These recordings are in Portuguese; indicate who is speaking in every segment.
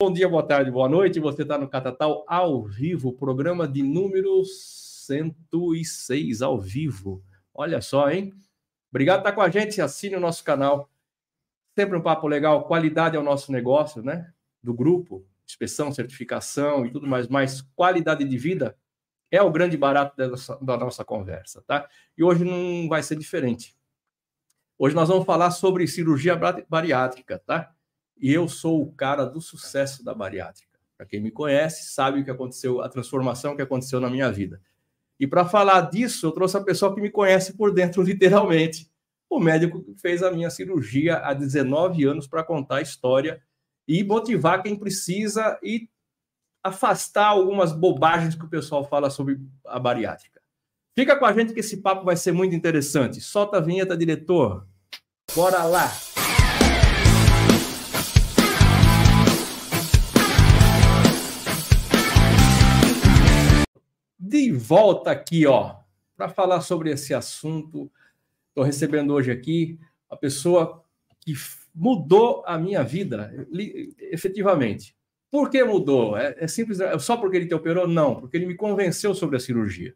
Speaker 1: Bom dia, boa tarde, boa noite. Você está no Catatal ao vivo, programa de número 106 ao vivo. Olha só, hein? Obrigado por estar com a gente. Assine o nosso canal. Sempre um papo legal. Qualidade é o nosso negócio, né? Do grupo, inspeção, certificação e tudo mais. Mas qualidade de vida é o grande barato da nossa, da nossa conversa, tá? E hoje não vai ser diferente. Hoje nós vamos falar sobre cirurgia bariátrica, tá? E eu sou o cara do sucesso da bariátrica. Para quem me conhece, sabe o que aconteceu, a transformação que aconteceu na minha vida. E para falar disso, eu trouxe a pessoa que me conhece por dentro, literalmente. O médico que fez a minha cirurgia há 19 anos para contar a história e motivar quem precisa e afastar algumas bobagens que o pessoal fala sobre a bariátrica. Fica com a gente que esse papo vai ser muito interessante. Solta a vinheta, diretor. Bora lá! Volta aqui, ó, para falar sobre esse assunto. Estou recebendo hoje aqui a pessoa que mudou a minha vida, efetivamente. Por que mudou? É, é simples, é só porque ele te operou? Não, porque ele me convenceu sobre a cirurgia.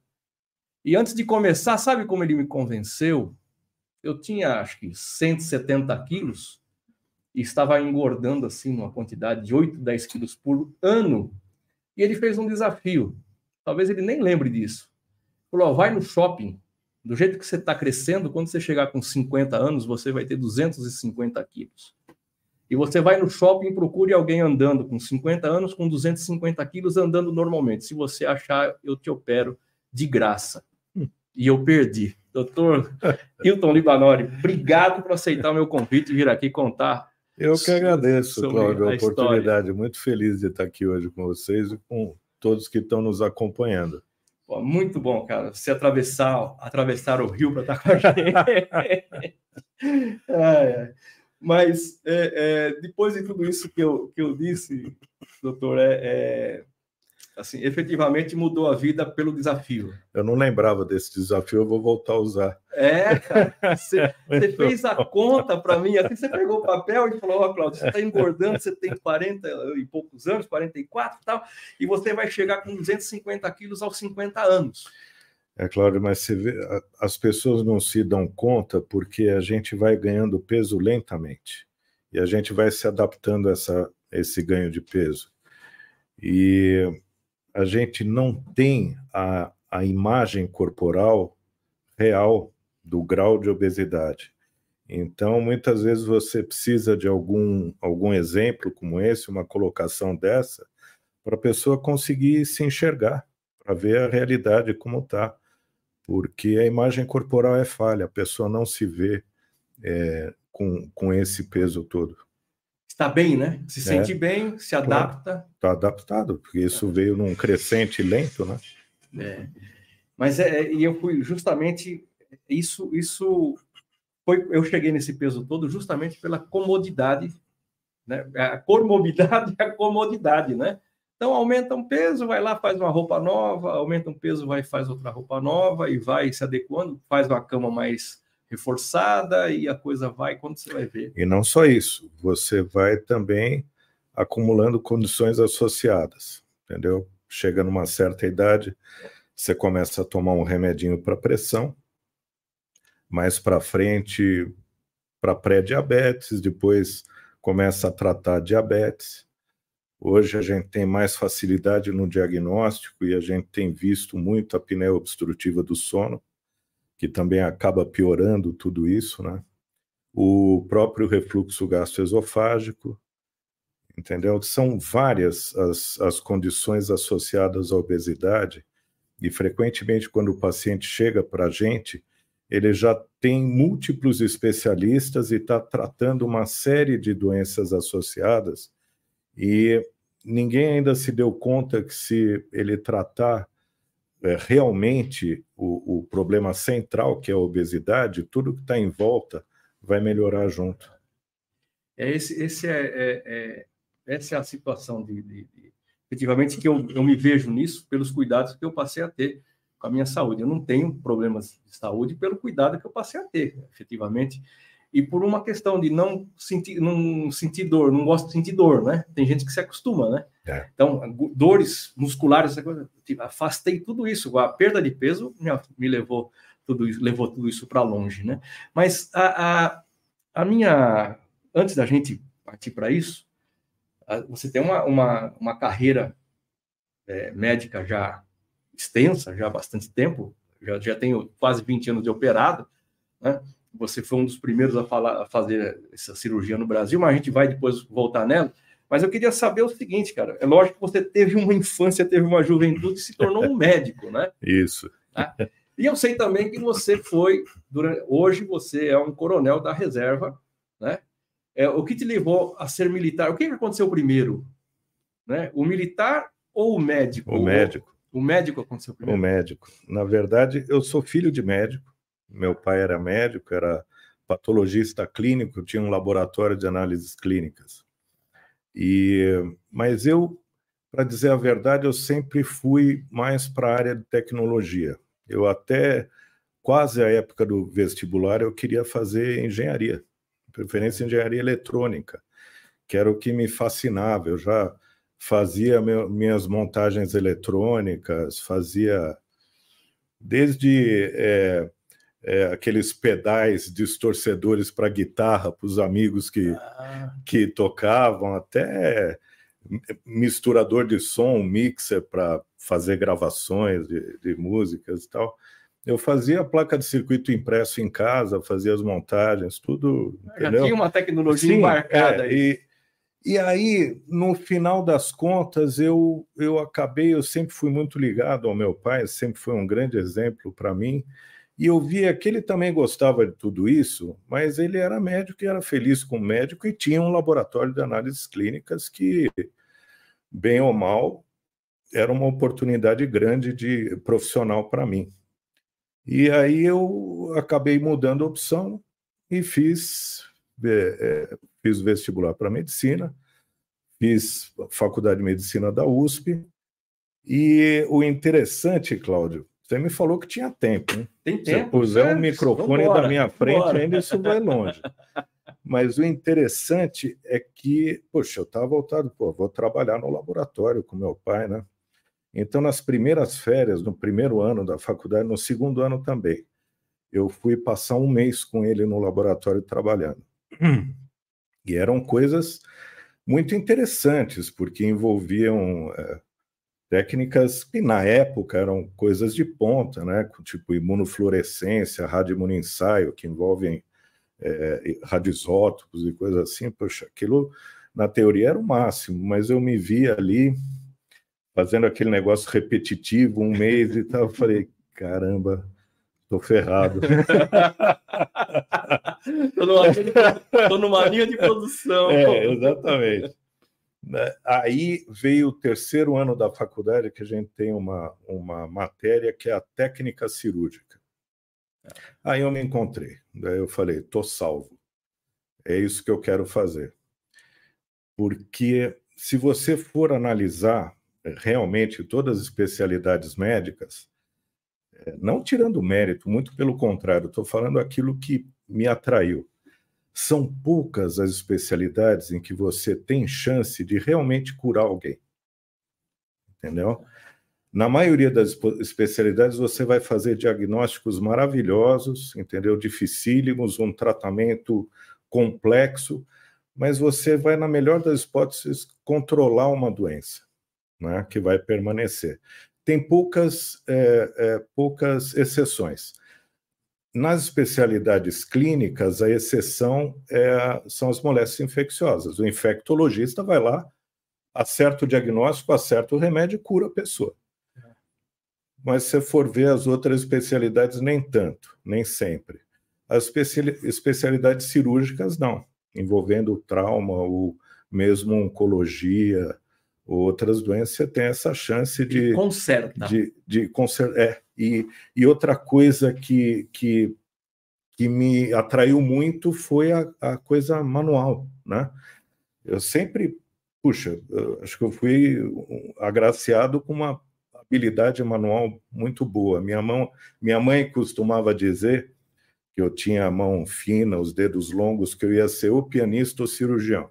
Speaker 1: E antes de começar, sabe como ele me convenceu? Eu tinha, acho que, 170 quilos e estava engordando, assim, uma quantidade de 8, 10 quilos por ano. E ele fez um desafio. Talvez ele nem lembre disso. Falou: vai no shopping. Do jeito que você está crescendo, quando você chegar com 50 anos, você vai ter 250 quilos. E você vai no shopping e procure alguém andando com 50 anos, com 250 quilos, andando normalmente. Se você achar, eu te opero de graça. E eu perdi. Doutor Hilton Libanori, obrigado por aceitar o meu convite e vir aqui contar.
Speaker 2: Eu que agradeço, Cláudio, a, a oportunidade. Muito feliz de estar aqui hoje com vocês e com todos que estão nos acompanhando.
Speaker 1: Pô, muito bom, cara. Você atravessar, atravessar o rio para estar com a gente. é. Mas é, é, depois de tudo isso que eu, que eu disse, doutor, é, é assim, efetivamente mudou a vida pelo desafio.
Speaker 2: Eu não lembrava desse desafio, eu vou voltar a usar.
Speaker 1: É, cara, você, você fez a conta para mim, assim, você pegou o papel e falou, ó, oh, Cláudio, você está engordando, você tem 40 e poucos anos, 44 e tal, e você vai chegar com 250 quilos aos 50 anos.
Speaker 2: É, Cláudio, mas você vê, as pessoas não se dão conta porque a gente vai ganhando peso lentamente e a gente vai se adaptando a essa, esse ganho de peso. E a gente não tem a, a imagem corporal real do grau de obesidade. Então, muitas vezes você precisa de algum, algum exemplo como esse, uma colocação dessa, para a pessoa conseguir se enxergar, para ver a realidade como está. Porque a imagem corporal é falha, a pessoa não se vê é, com, com esse peso todo
Speaker 1: está bem, né? Se é. sente bem, se adapta.
Speaker 2: Está adaptado, porque isso veio num crescente lento, né?
Speaker 1: É. Mas é, e eu fui justamente isso, isso foi, eu cheguei nesse peso todo justamente pela comodidade, né? A comorbidade e a comodidade, né? Então aumenta um peso, vai lá, faz uma roupa nova, aumenta um peso, vai faz outra roupa nova e vai se adequando, faz uma cama mais reforçada e a coisa vai quando você vai ver.
Speaker 2: E não só isso, você vai também acumulando condições associadas, entendeu? Chega numa certa idade, você começa a tomar um remedinho para pressão, mais para frente para pré-diabetes, depois começa a tratar diabetes. Hoje a gente tem mais facilidade no diagnóstico e a gente tem visto muito a apneia obstrutiva do sono que também acaba piorando tudo isso, né? O próprio refluxo gastroesofágico, entendeu? São várias as, as condições associadas à obesidade e frequentemente quando o paciente chega para a gente, ele já tem múltiplos especialistas e está tratando uma série de doenças associadas e ninguém ainda se deu conta que se ele tratar é, realmente o, o, problema central, que é a obesidade, tudo que está em volta vai melhorar junto.
Speaker 1: É esse, esse é, é, é essa é a situação de, de, de, efetivamente que eu, eu me vejo nisso pelos cuidados que eu passei a ter com a minha saúde. Eu não tenho problemas de saúde pelo cuidado que eu passei a ter, efetivamente. E por uma questão de não sentir, não sentir dor, não gosto de sentir dor, né? Tem gente que se acostuma, né? É. Então, dores musculares, tipo, afastei tudo isso. A perda de peso me, me levou tudo isso, levou tudo isso para longe, né? Mas a, a, a, minha, antes da gente partir para isso, você tem uma, uma, uma carreira é, médica já extensa, já há bastante tempo, já, já tenho quase 20 anos de operado, né? Você foi um dos primeiros a, falar, a fazer essa cirurgia no Brasil, mas a gente vai depois voltar nela. Mas eu queria saber o seguinte, cara. É lógico que você teve uma infância, teve uma juventude e se tornou um médico, né?
Speaker 2: Isso.
Speaker 1: Tá? E eu sei também que você foi, durante, hoje você é um coronel da reserva, né? É, o que te levou a ser militar? O que aconteceu primeiro? Né? O militar ou o médico?
Speaker 2: O médico.
Speaker 1: O médico aconteceu primeiro?
Speaker 2: O médico. Na verdade, eu sou filho de médico. Meu pai era médico, era patologista clínico, tinha um laboratório de análises clínicas. E, mas eu, para dizer a verdade, eu sempre fui mais para a área de tecnologia. Eu até quase a época do vestibular eu queria fazer engenharia, preferência engenharia eletrônica, que era o que me fascinava. Eu já fazia meu, minhas montagens eletrônicas, fazia desde é, é, aqueles pedais distorcedores para guitarra para os amigos que, ah. que tocavam, até misturador de som, mixer para fazer gravações de, de, músicas e tal. Eu fazia a placa de circuito impresso em casa, fazia as montagens, tudo.
Speaker 1: Já entendeu? tinha uma tecnologia Sim, embarcada
Speaker 2: é, aí. E, e aí, no final das contas, eu, eu acabei, eu sempre fui muito ligado ao meu pai, sempre foi um grande exemplo para mim. E eu via que ele também gostava de tudo isso, mas ele era médico e era feliz com o médico e tinha um laboratório de análises clínicas que, bem ou mal, era uma oportunidade grande de profissional para mim. E aí eu acabei mudando a opção e fiz, é, é fiz vestibular para medicina, fiz faculdade de medicina da USP. E o interessante, Cláudio, você me falou que tinha tempo. Hein?
Speaker 1: Tem tempo. Se
Speaker 2: puser um microfone vambora, da minha frente, vambora. ainda isso vai longe. Mas o interessante é que, poxa, eu estava voltado, pô, vou trabalhar no laboratório com meu pai, né? Então, nas primeiras férias, no primeiro ano da faculdade, no segundo ano também, eu fui passar um mês com ele no laboratório trabalhando. E eram coisas muito interessantes, porque envolviam é, técnicas que na época eram coisas de ponta, né? tipo imunofluorescência, radioimunoensaio, que envolvem é, radioisótopos e coisas assim. Poxa, aquilo na teoria era o máximo, mas eu me via ali fazendo aquele negócio repetitivo, um mês e tal. Eu falei, caramba, tô ferrado.
Speaker 1: tô, numa, tô numa linha de produção.
Speaker 2: É, exatamente. Né? Aí veio o terceiro ano da faculdade, que a gente tem uma, uma matéria que é a técnica cirúrgica. Aí eu me encontrei, daí eu falei, tô salvo. É isso que eu quero fazer. Porque se você for analisar é, realmente todas as especialidades médicas, é, não tirando mérito, muito pelo contrário, estou falando aquilo que me atraiu são poucas as especialidades em que você tem chance de realmente curar alguém. Entendeu? Na maioria das especialidades, você vai fazer diagnósticos maravilhosos, entendeu? Dificílimos, um tratamento complexo, mas você vai, na melhor das hipóteses, controlar uma doença, né? que vai permanecer. Tem poucas, é, é, poucas exceções. Nas especialidades clínicas, a exceção é, são as moléstias infecciosas. O infectologista vai lá, acerta o diagnóstico, acerta o remédio e cura a pessoa. Mas se for ver as outras especialidades, nem tanto, nem sempre. As especialidades cirúrgicas, não, envolvendo trauma ou mesmo oncologia, outras doenças, você tem essa chance de.
Speaker 1: conserta.
Speaker 2: De, de é, e, e outra coisa que, que, que me atraiu muito foi a, a coisa manual, né? Eu sempre, puxa, eu acho que eu fui agraciado com uma habilidade manual muito boa. Minha, mão, minha mãe costumava dizer que eu tinha a mão fina, os dedos longos, que eu ia ser o pianista ou cirurgião.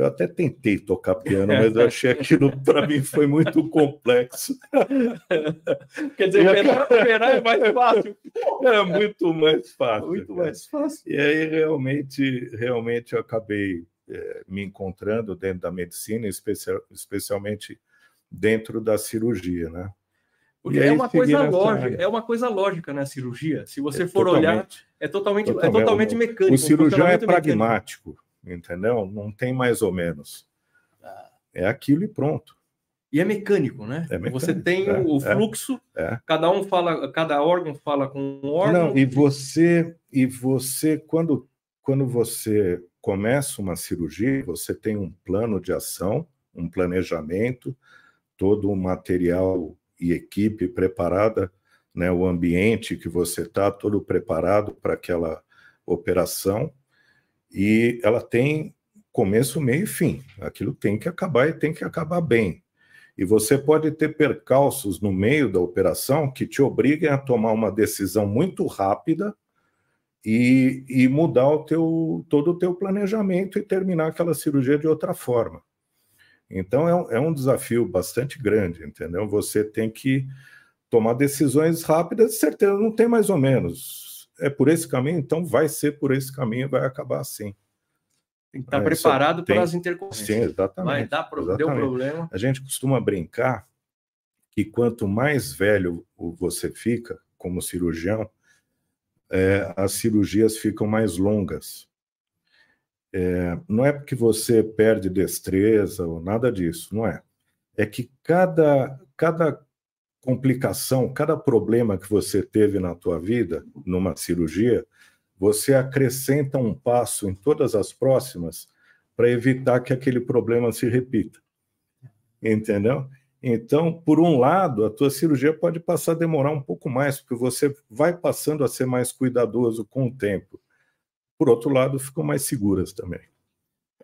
Speaker 2: Eu até tentei tocar piano, mas eu achei aquilo para mim foi muito complexo.
Speaker 1: Quer dizer, operar é mais fácil.
Speaker 2: É muito mais fácil.
Speaker 1: Muito cara. mais fácil.
Speaker 2: E aí realmente, realmente eu acabei é, me encontrando dentro da medicina, especial, especialmente dentro da cirurgia, né?
Speaker 1: Porque é uma coisa lógica, é uma coisa lógica, né, cirurgia. Se você é for olhar, é totalmente, totalmente, é totalmente mecânico.
Speaker 2: O cirurgião é pragmático, mecânico. Entendeu? Não tem mais ou menos. Ah. É aquilo e pronto.
Speaker 1: E é mecânico, né? É mecânico, você tem é, o é, fluxo, é. cada um fala, cada órgão fala com um órgão. Não,
Speaker 2: e você, e você quando, quando você começa uma cirurgia, você tem um plano de ação, um planejamento, todo o material e equipe preparada, né, o ambiente que você está todo preparado para aquela operação e ela tem começo, meio e fim. Aquilo tem que acabar e tem que acabar bem. E você pode ter percalços no meio da operação que te obriguem a tomar uma decisão muito rápida e, e mudar o teu, todo o teu planejamento e terminar aquela cirurgia de outra forma. Então é um, é um desafio bastante grande, entendeu? Você tem que tomar decisões rápidas, certeza não tem mais ou menos. É por esse caminho, então vai ser por esse caminho, vai acabar assim.
Speaker 1: Tem que estar é, preparado para as intercorrências.
Speaker 2: Sim, exatamente.
Speaker 1: Vai dar pro... Deu problema.
Speaker 2: A gente costuma brincar que quanto mais velho você fica como cirurgião, é, as cirurgias ficam mais longas. É, não é porque você perde destreza ou nada disso, não é. É que cada, cada complicação, cada problema que você teve na tua vida, numa cirurgia, você acrescenta um passo em todas as próximas para evitar que aquele problema se repita. Entendeu? Então, por um lado, a tua cirurgia pode passar a demorar um pouco mais, porque você vai passando a ser mais cuidadoso com o tempo por outro lado, ficam mais seguras também.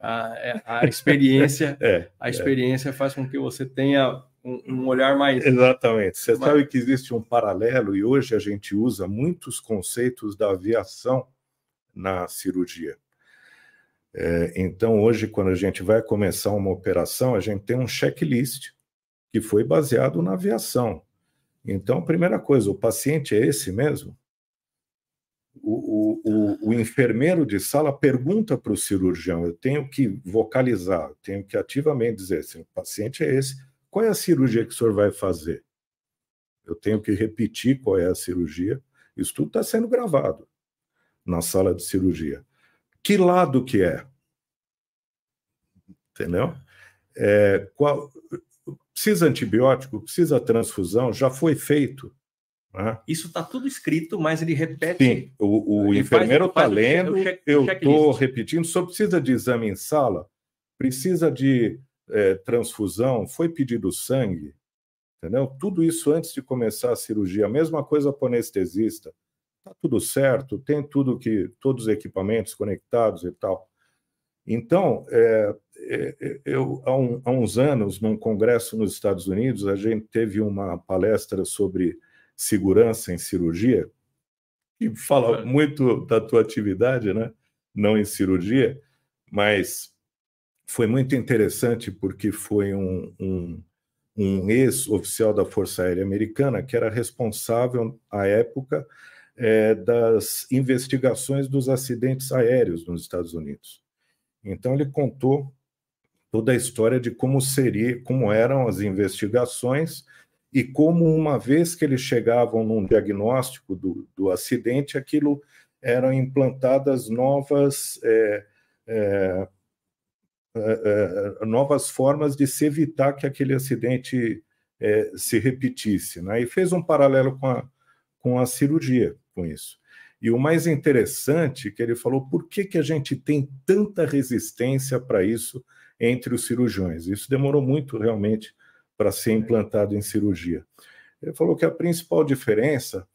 Speaker 1: A, é, a experiência, é, a é. experiência é. faz com que você tenha um, um olhar mais.
Speaker 2: Exatamente. Você mais... sabe que existe um paralelo e hoje a gente usa muitos conceitos da aviação na cirurgia. É, então, hoje, quando a gente vai começar uma operação, a gente tem um checklist que foi baseado na aviação. Então, primeira coisa, o paciente é esse mesmo? o, o, o, enfermeiro de sala pergunta para o cirurgião, eu tenho que vocalizar, eu tenho que ativamente dizer assim, o paciente é esse, qual é a cirurgia que o senhor vai fazer? Eu tenho que repetir qual é a cirurgia, isso tudo está sendo gravado na sala de cirurgia. Que lado que é? Entendeu? É, qual, precisa antibiótico, precisa transfusão, já foi feito.
Speaker 1: Né? Isso está tudo escrito, mas ele repete.
Speaker 2: Sim, o, o enfermeiro está lendo, check, eu estou repetindo. Só precisa de exame em sala, precisa de é, transfusão, foi pedido sangue, entendeu? Tudo isso antes de começar a cirurgia. A mesma coisa para o anestesista. Está tudo certo, tem tudo que, todos os equipamentos conectados e tal. Então, é, é, eu, há, um, há uns anos, num congresso nos Estados Unidos, a gente teve uma palestra sobre segurança em cirurgia, que fala muito da tua atividade, né? Não em cirurgia, mas foi muito interessante porque foi um, um, um ex-oficial da Força Aérea Americana que era responsável, à época, é, das investigações dos acidentes aéreos nos Estados Unidos. Então ele contou toda a história de como seria, como eram as investigações e como uma vez que eles chegavam num diagnóstico do, do acidente, aquilo eram implantadas novas é, é, é, é novas formas de se evitar que aquele acidente é, se repetisse, né? E fez um paralelo com a, com a cirurgia com isso. E o mais interessante que ele falou, por que, que a gente tem tanta resistência para isso entre os cirurgiões? Isso demorou muito realmente para ser implantado em cirurgia. Ele falou que a principal diferença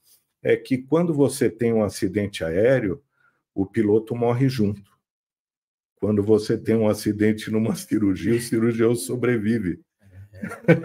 Speaker 2: é que quando você tem um acidente aéreo, o piloto morre junto. Quando você tem um acidente numa cirurgia, o cirurgião sobrevive.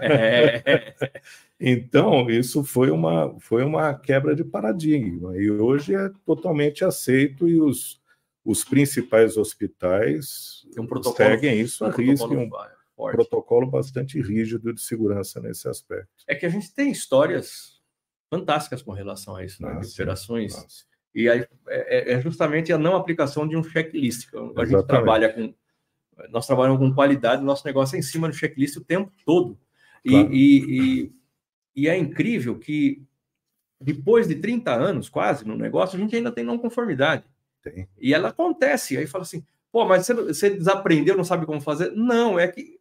Speaker 1: É.
Speaker 2: Então, isso foi uma, foi uma quebra de paradigma, e hoje é totalmente aceito, e os, os principais hospitais um seguem isso a risco, um protocolo bastante rígido de segurança nesse aspecto.
Speaker 1: É que a gente tem histórias fantásticas com relação a isso, né? Nossa, de operações. Nossa. E aí é, é, justamente a não aplicação de um checklist. A Exatamente. gente trabalha com. Nós trabalhamos com qualidade, nosso negócio é em cima do checklist o tempo todo. Claro. E, e, e, é incrível que depois de 30 anos, quase, no negócio, a gente ainda tem não conformidade. Tem. E ela acontece. Aí fala assim, pô, mas você, você desaprendeu, não sabe como fazer? Não, é que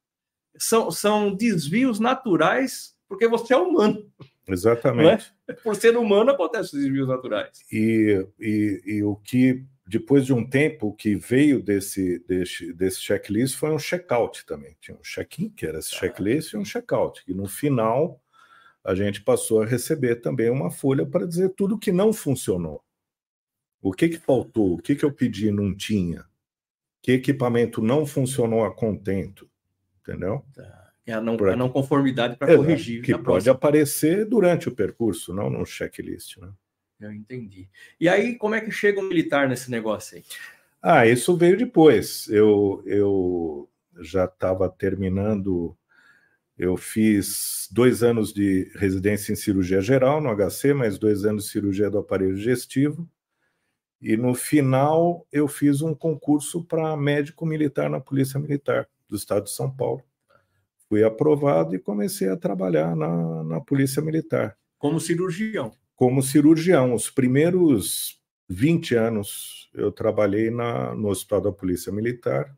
Speaker 1: são, são desvios naturais, porque você é humano.
Speaker 2: Exatamente.
Speaker 1: É? Por ser humano, acontecem os desvios naturais.
Speaker 2: E, e, e, o que, depois de um tempo, o que veio desse, desse, desse checklist foi um check-out também. Tinha um check-in, que era esse ah. checklist, e um check-out. E no final, a gente passou a receber também uma folha para dizer tudo que não funcionou. O que, que faltou? O que, que eu pedi não tinha? Que equipamento não funcionou a contento? Entendeu?
Speaker 1: Tá. É a não, a não conformidade para corrigir.
Speaker 2: Que pode próxima. aparecer durante o percurso, não no checklist. Né?
Speaker 1: Eu entendi. E aí, como é que chega um militar nesse negócio aí?
Speaker 2: Ah, isso veio depois. Eu, eu já estava terminando. Eu fiz dois anos de residência em cirurgia geral no HC, mais dois anos de cirurgia do aparelho digestivo. E no final eu fiz um concurso para médico militar na Polícia Militar do Estado de São Paulo fui aprovado e comecei a trabalhar na, na Polícia Militar.
Speaker 1: Como cirurgião?
Speaker 2: Como cirurgião. Os primeiros 20 anos eu trabalhei na, no Hospital da Polícia Militar,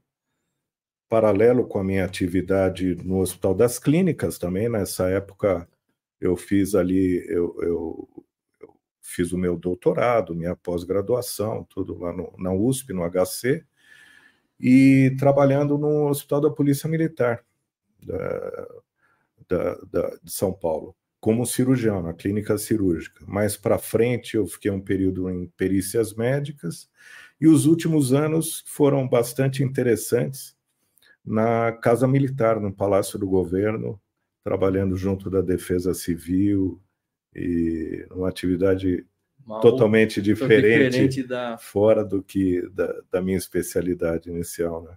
Speaker 2: paralelo com a minha atividade no Hospital das Clínicas também. Nessa época eu fiz ali, eu, eu, eu fiz o meu doutorado, minha pós-graduação, tudo lá no, na USP, no HC, e trabalhando no Hospital da Polícia Militar da, da, da, de São Paulo, como cirurgião, na clínica cirúrgica. Mais para frente, eu fiquei um período em perícias médicas, e os últimos anos foram bastante interessantes na Casa Militar, no Palácio do Governo, trabalhando junto da Defesa Civil e uma atividade Uma totalmente diferente, diferente da... fora do que da, da minha especialidade inicial, né?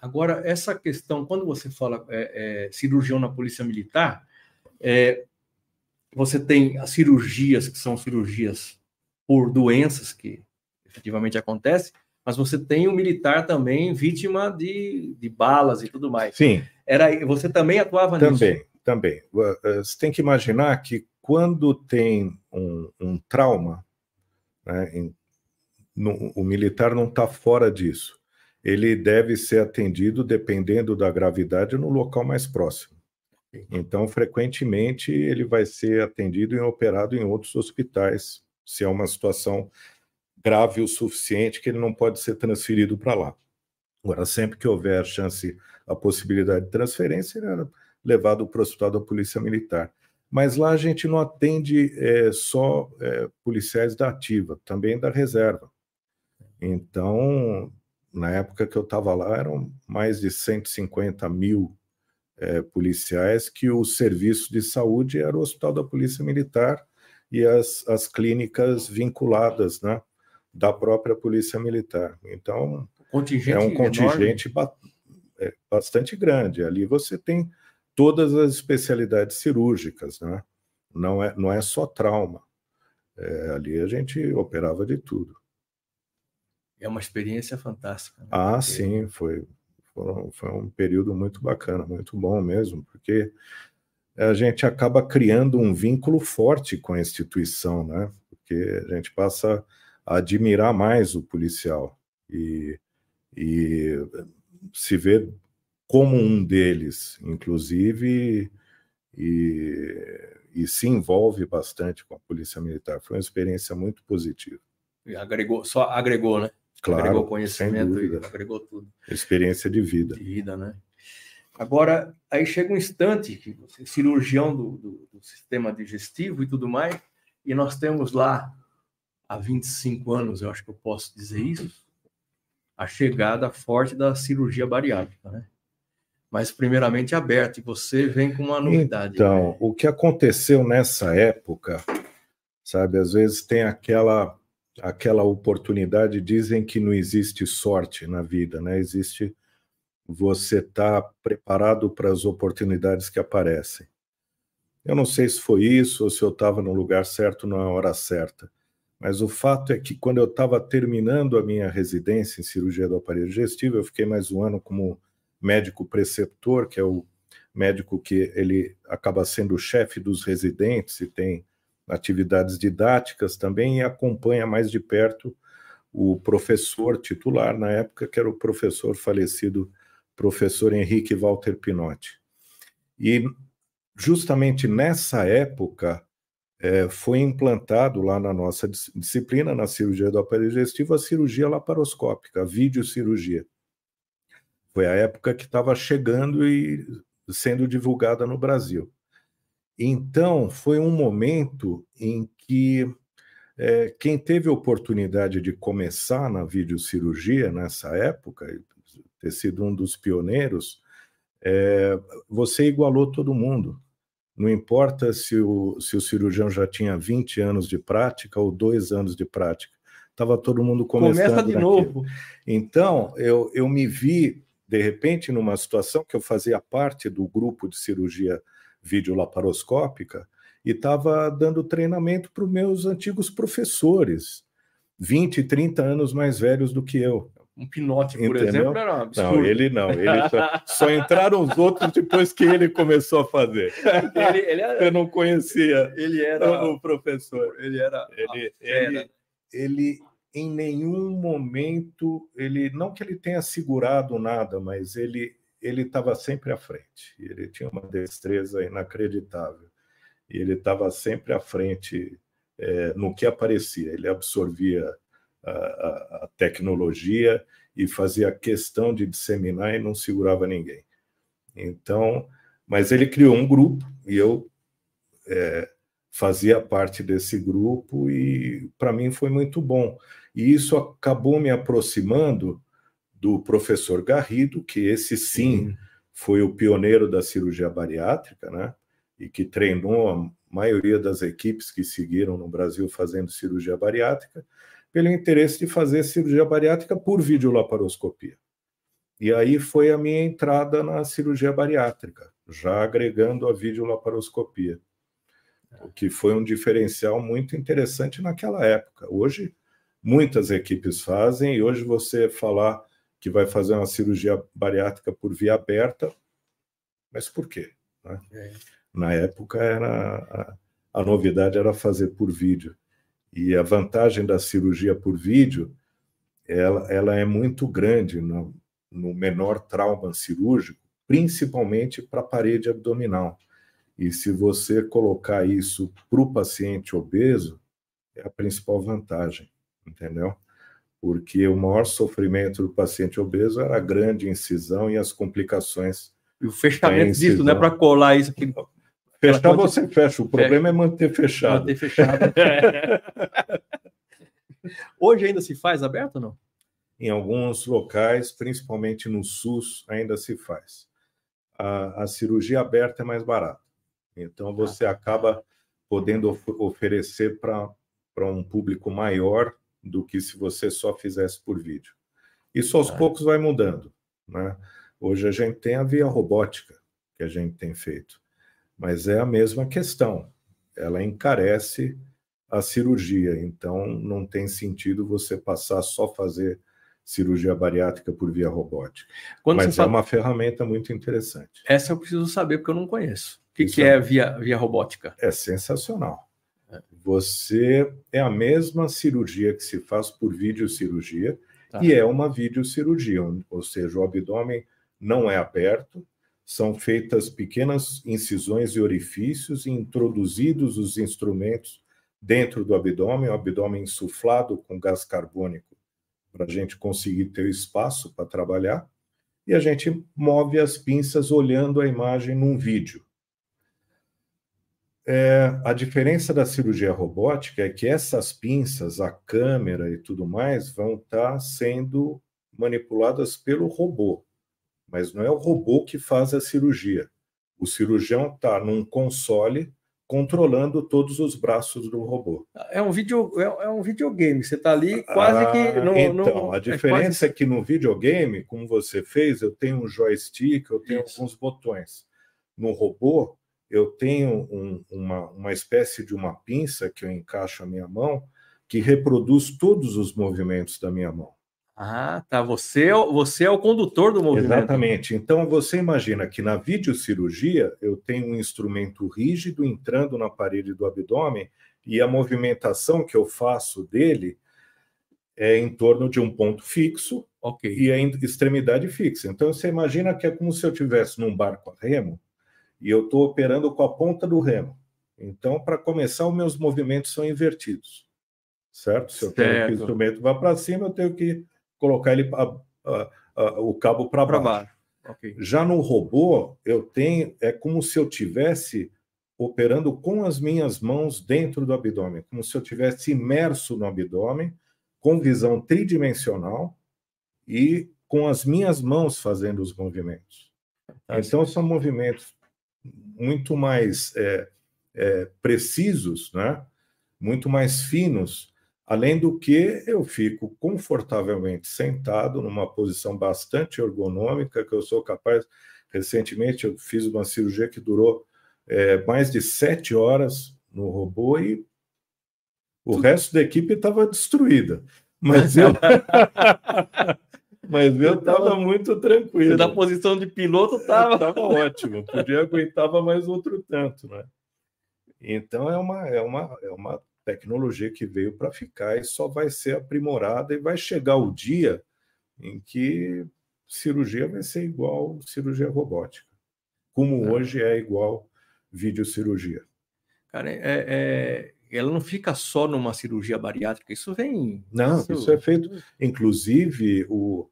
Speaker 1: Agora, essa questão, quando você fala é, é, cirurgião na Polícia Militar, é, você tem as cirurgias, que são cirurgias por doenças que efetivamente acontecem, mas você tem o militar também vítima de, de balas e tudo mais.
Speaker 2: Sim.
Speaker 1: Era, você também atuava
Speaker 2: também, nisso? Também, também. Eh, você tem que imaginar que quando tem um, um trauma, né, em, no, o militar não está fora disso ele deve ser atendido, dependendo da gravidade, no local mais próximo. Então, frequentemente, ele vai ser atendido e operado em outros hospitais, se é uma situação grave o suficiente que ele não pode ser transferido para lá. Agora, sempre que houver chance, a possibilidade de transferência, ele era levado para o hospital da Polícia Militar. Mas lá a gente não atende é, só é, policiais da ativa, também da reserva. Então, na época que eu estava lá, eram mais de 150 mil é, policiais, que o serviço de saúde era o Hospital da Polícia Militar e as, as clínicas vinculadas né, da própria Polícia Militar. Então, é um contingente ba é, bastante grande. Ali você tem todas as especialidades cirúrgicas, né? não, é, não é só trauma. É, ali a gente operava de tudo
Speaker 1: é uma experiência fantástica. Né?
Speaker 2: Ah, porque... sim, foi, foi, foi um período muito bacana, muito bom mesmo, porque a gente acaba criando um vínculo forte com a instituição, né? Porque a gente passa a admirar mais o policial e, e se vê como um deles, inclusive, e, e se envolve bastante com a polícia militar. Foi uma experiência muito positiva.
Speaker 1: E agregou, só agregou, né?
Speaker 2: Claro, agregou
Speaker 1: conhecimento e agregou tudo.
Speaker 2: Experiência de vida.
Speaker 1: De vida, né? Agora, aí chega um instante que você é cirurgião do, do, do, sistema digestivo e tudo mais, e nós temos lá, há 25 anos, eu acho que eu posso dizer isso, a chegada forte da cirurgia bariátrica, né? mas primeiramente aberto, e você vem com uma novidade.
Speaker 2: Então, né? o que aconteceu nessa época, sabe, às vezes tem aquela aquela oportunidade, dizem que não existe sorte na vida, né? Existe você estar tá preparado para as oportunidades que aparecem. Eu não sei se foi isso ou se eu estava no lugar certo na hora certa, mas o fato é que quando eu estava terminando a minha residência em cirurgia do aparelho digestivo, eu fiquei mais um ano como médico preceptor, que é o médico que ele acaba sendo o chefe dos residentes e tem atividades didáticas também e acompanha mais de perto o professor titular na época, que era o professor falecido, professor Henrique Walter Pinotti. E justamente nessa época é, foi implantado lá na nossa disciplina, na cirurgia do aparelho digestivo, a cirurgia laparoscópica, a videocirurgia. Foi a época que estava chegando e sendo divulgada no Brasil. Então, foi um momento em que é, quem teve oportunidade de começar na videocirurgia nessa época, ter sido um dos pioneiros, é, você igualou todo mundo. Não importa se o, se o cirurgião já tinha 20 anos de prática ou dois anos de prática. Estava todo mundo começando.
Speaker 1: Começa de naquilo. novo.
Speaker 2: Então, eu, eu me vi de repente, numa situação que eu fazia parte do grupo de cirurgia videolaparoscópica e estava dando treinamento para os meus antigos professores, 20, 30 anos mais velhos do que eu.
Speaker 1: Um Pinote, por Entendeu? exemplo, era um
Speaker 2: absurdo. Não, ele não. Ele só, só, entraram os outros depois que ele começou a fazer.
Speaker 1: Ele, ele era,
Speaker 2: eu não conhecia
Speaker 1: ele era
Speaker 2: o professor.
Speaker 1: Ele era.
Speaker 2: Ele, ele, ele, em nenhum momento ele não que ele tenha segurado nada, mas ele ele estava sempre à frente. Ele tinha uma destreza inacreditável e ele estava sempre à frente é, no que aparecia. Ele absorvia a, a, a, tecnologia e fazia questão de disseminar e não segurava ninguém. Então, mas ele criou um grupo e eu é, fazia parte desse grupo e para mim foi muito bom. E isso acabou me aproximando do professor Garrido, que esse sim foi o pioneiro da cirurgia bariátrica, né? E que treinou a maioria das equipes que seguiram no Brasil fazendo cirurgia bariátrica, pelo interesse de fazer cirurgia bariátrica por videolaparoscopia. E aí foi a minha entrada na cirurgia bariátrica, já agregando a videolaparoscopia, o que foi um diferencial muito interessante naquela época. Hoje, muitas equipes fazem, e hoje você falar que vai fazer uma cirurgia bariátrica por via aberta, mas por quê? Né? É. Na época era a, a, novidade era fazer por vídeo. E a vantagem da cirurgia por vídeo, ela, ela é muito grande no, no menor trauma cirúrgico, principalmente para a parede abdominal. E se você colocar isso para o paciente obeso, é a principal vantagem entendeu? Porque o maior sofrimento do paciente obeso era a grande incisão e as complicações.
Speaker 1: E o fechamento disso, não é para colar isso aqui.
Speaker 2: Fechar você fecha, o problema é, é manter fechado.
Speaker 1: Manter fechado. Hoje ainda se faz aberto ou não?
Speaker 2: Em alguns locais, principalmente no SUS, ainda se faz. A, a cirurgia aberta é mais barata. Então, você ah. acaba podendo of oferecer para um público maior do que se você só fizesse por vídeo. Isso aos ah. poucos vai mudando. Né? Hoje a gente tem a via robótica que a gente tem feito, mas é a mesma questão. Ela encarece a cirurgia, então não tem sentido você passar só fazer cirurgia bariátrica por via robótica. Quando mas é fala... uma ferramenta muito interessante.
Speaker 1: Essa eu preciso saber porque eu não conheço. O que, que é, é via, via robótica?
Speaker 2: É sensacional. Você é a mesma cirurgia que se faz por videocirurgia tá. e é uma videocirurgia, ou seja, o abdômen não é aberto, são feitas pequenas incisões e orifícios e introduzidos os instrumentos dentro do abdômen, o abdômen insuflado com gás carbônico para a gente conseguir ter espaço para trabalhar, e a gente move as pinças olhando a imagem num vídeo. É, a diferença da cirurgia robótica é que essas pinças, a câmera e tudo mais, vão estar tá sendo manipuladas pelo robô, mas não é o robô que faz a cirurgia. O cirurgião está num console controlando todos os braços do robô.
Speaker 1: É um, video, é, é um videogame, você está ali quase
Speaker 2: ah,
Speaker 1: que.
Speaker 2: No, então, no, a diferença é, quase... é, que no videogame, como você fez, eu tenho um joystick, eu tenho Isso. alguns botões. No robô, eu tenho um, uma, uma espécie de uma pinça que eu encaixo a minha mão, que reproduz todos os movimentos da minha mão.
Speaker 1: Ah, tá. Você, é você é o condutor do movimento.
Speaker 2: Exatamente. Então você imagina que na videocirurgia eu tenho um instrumento rígido entrando na parede do abdômen e a movimentação que eu faço dele é em torno de um ponto fixo okay. e a extremidade fixa. Então você imagina que é como se eu estivesse num barco a remo e eu estou operando com a ponta do remo. Então, para começar, os meus movimentos são invertidos, certo? Se eu certo. quero que o instrumento vá para cima, eu tenho que colocar ele a, a, a, o cabo para baixo. baixo. Okay. Já no robô, eu tenho é como se eu tivesse operando com as minhas mãos dentro do abdômen, como se eu tivesse imerso no abdômen, com visão tridimensional e com as minhas mãos fazendo os movimentos. Então são movimentos muito mais é, é, precisos, né? muito mais finos Além do que, eu fico confortavelmente sentado numa posição bastante ergonômica, que eu sou capaz. Recentemente, eu fiz uma cirurgia que durou é, mais de sete horas no robô e o resto da equipe estava destruída. Mas eu. Mas eu estava muito tranquilo.
Speaker 1: Na posição de piloto estava.
Speaker 2: Estava ótimo. Podia aguentava mais outro tanto, né? Então é uma, é uma, é uma tecnologia que veio para ficar e só vai ser aprimorada e vai chegar o dia em que cirurgia vai ser igual cirurgia robótica, como é. hoje é igual videocirurgia.
Speaker 1: Cara, é, é, ela não fica só numa cirurgia bariátrica, isso vem.
Speaker 2: Não, isso, isso é feito. Inclusive, o,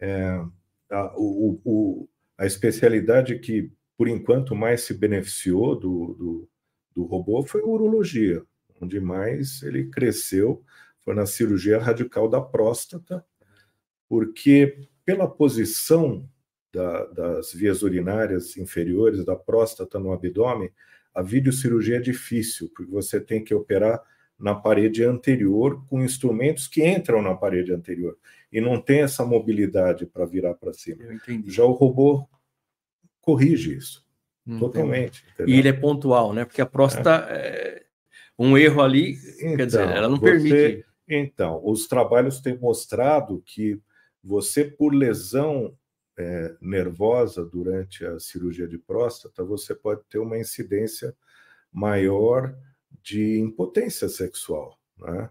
Speaker 2: é, a, o, o, a especialidade que, por enquanto, mais se beneficiou do, do, do robô foi a urologia onde mais ele cresceu foi na cirurgia radical da próstata, porque pela posição da, das vias urinárias inferiores da próstata no abdômen, a videocirurgia é difícil, porque você tem que operar na parede anterior com instrumentos que entram na parede anterior e não tem essa mobilidade para virar para cima. Já o robô corrige isso hum, totalmente.
Speaker 1: E ele é pontual, né? Porque a próstata é. É um erro ali, então, quer dizer, então, ela não você, permite.
Speaker 2: Então, os trabalhos têm mostrado que você, por lesão é, nervosa durante a cirurgia de próstata, você pode ter uma incidência maior de impotência sexual, né?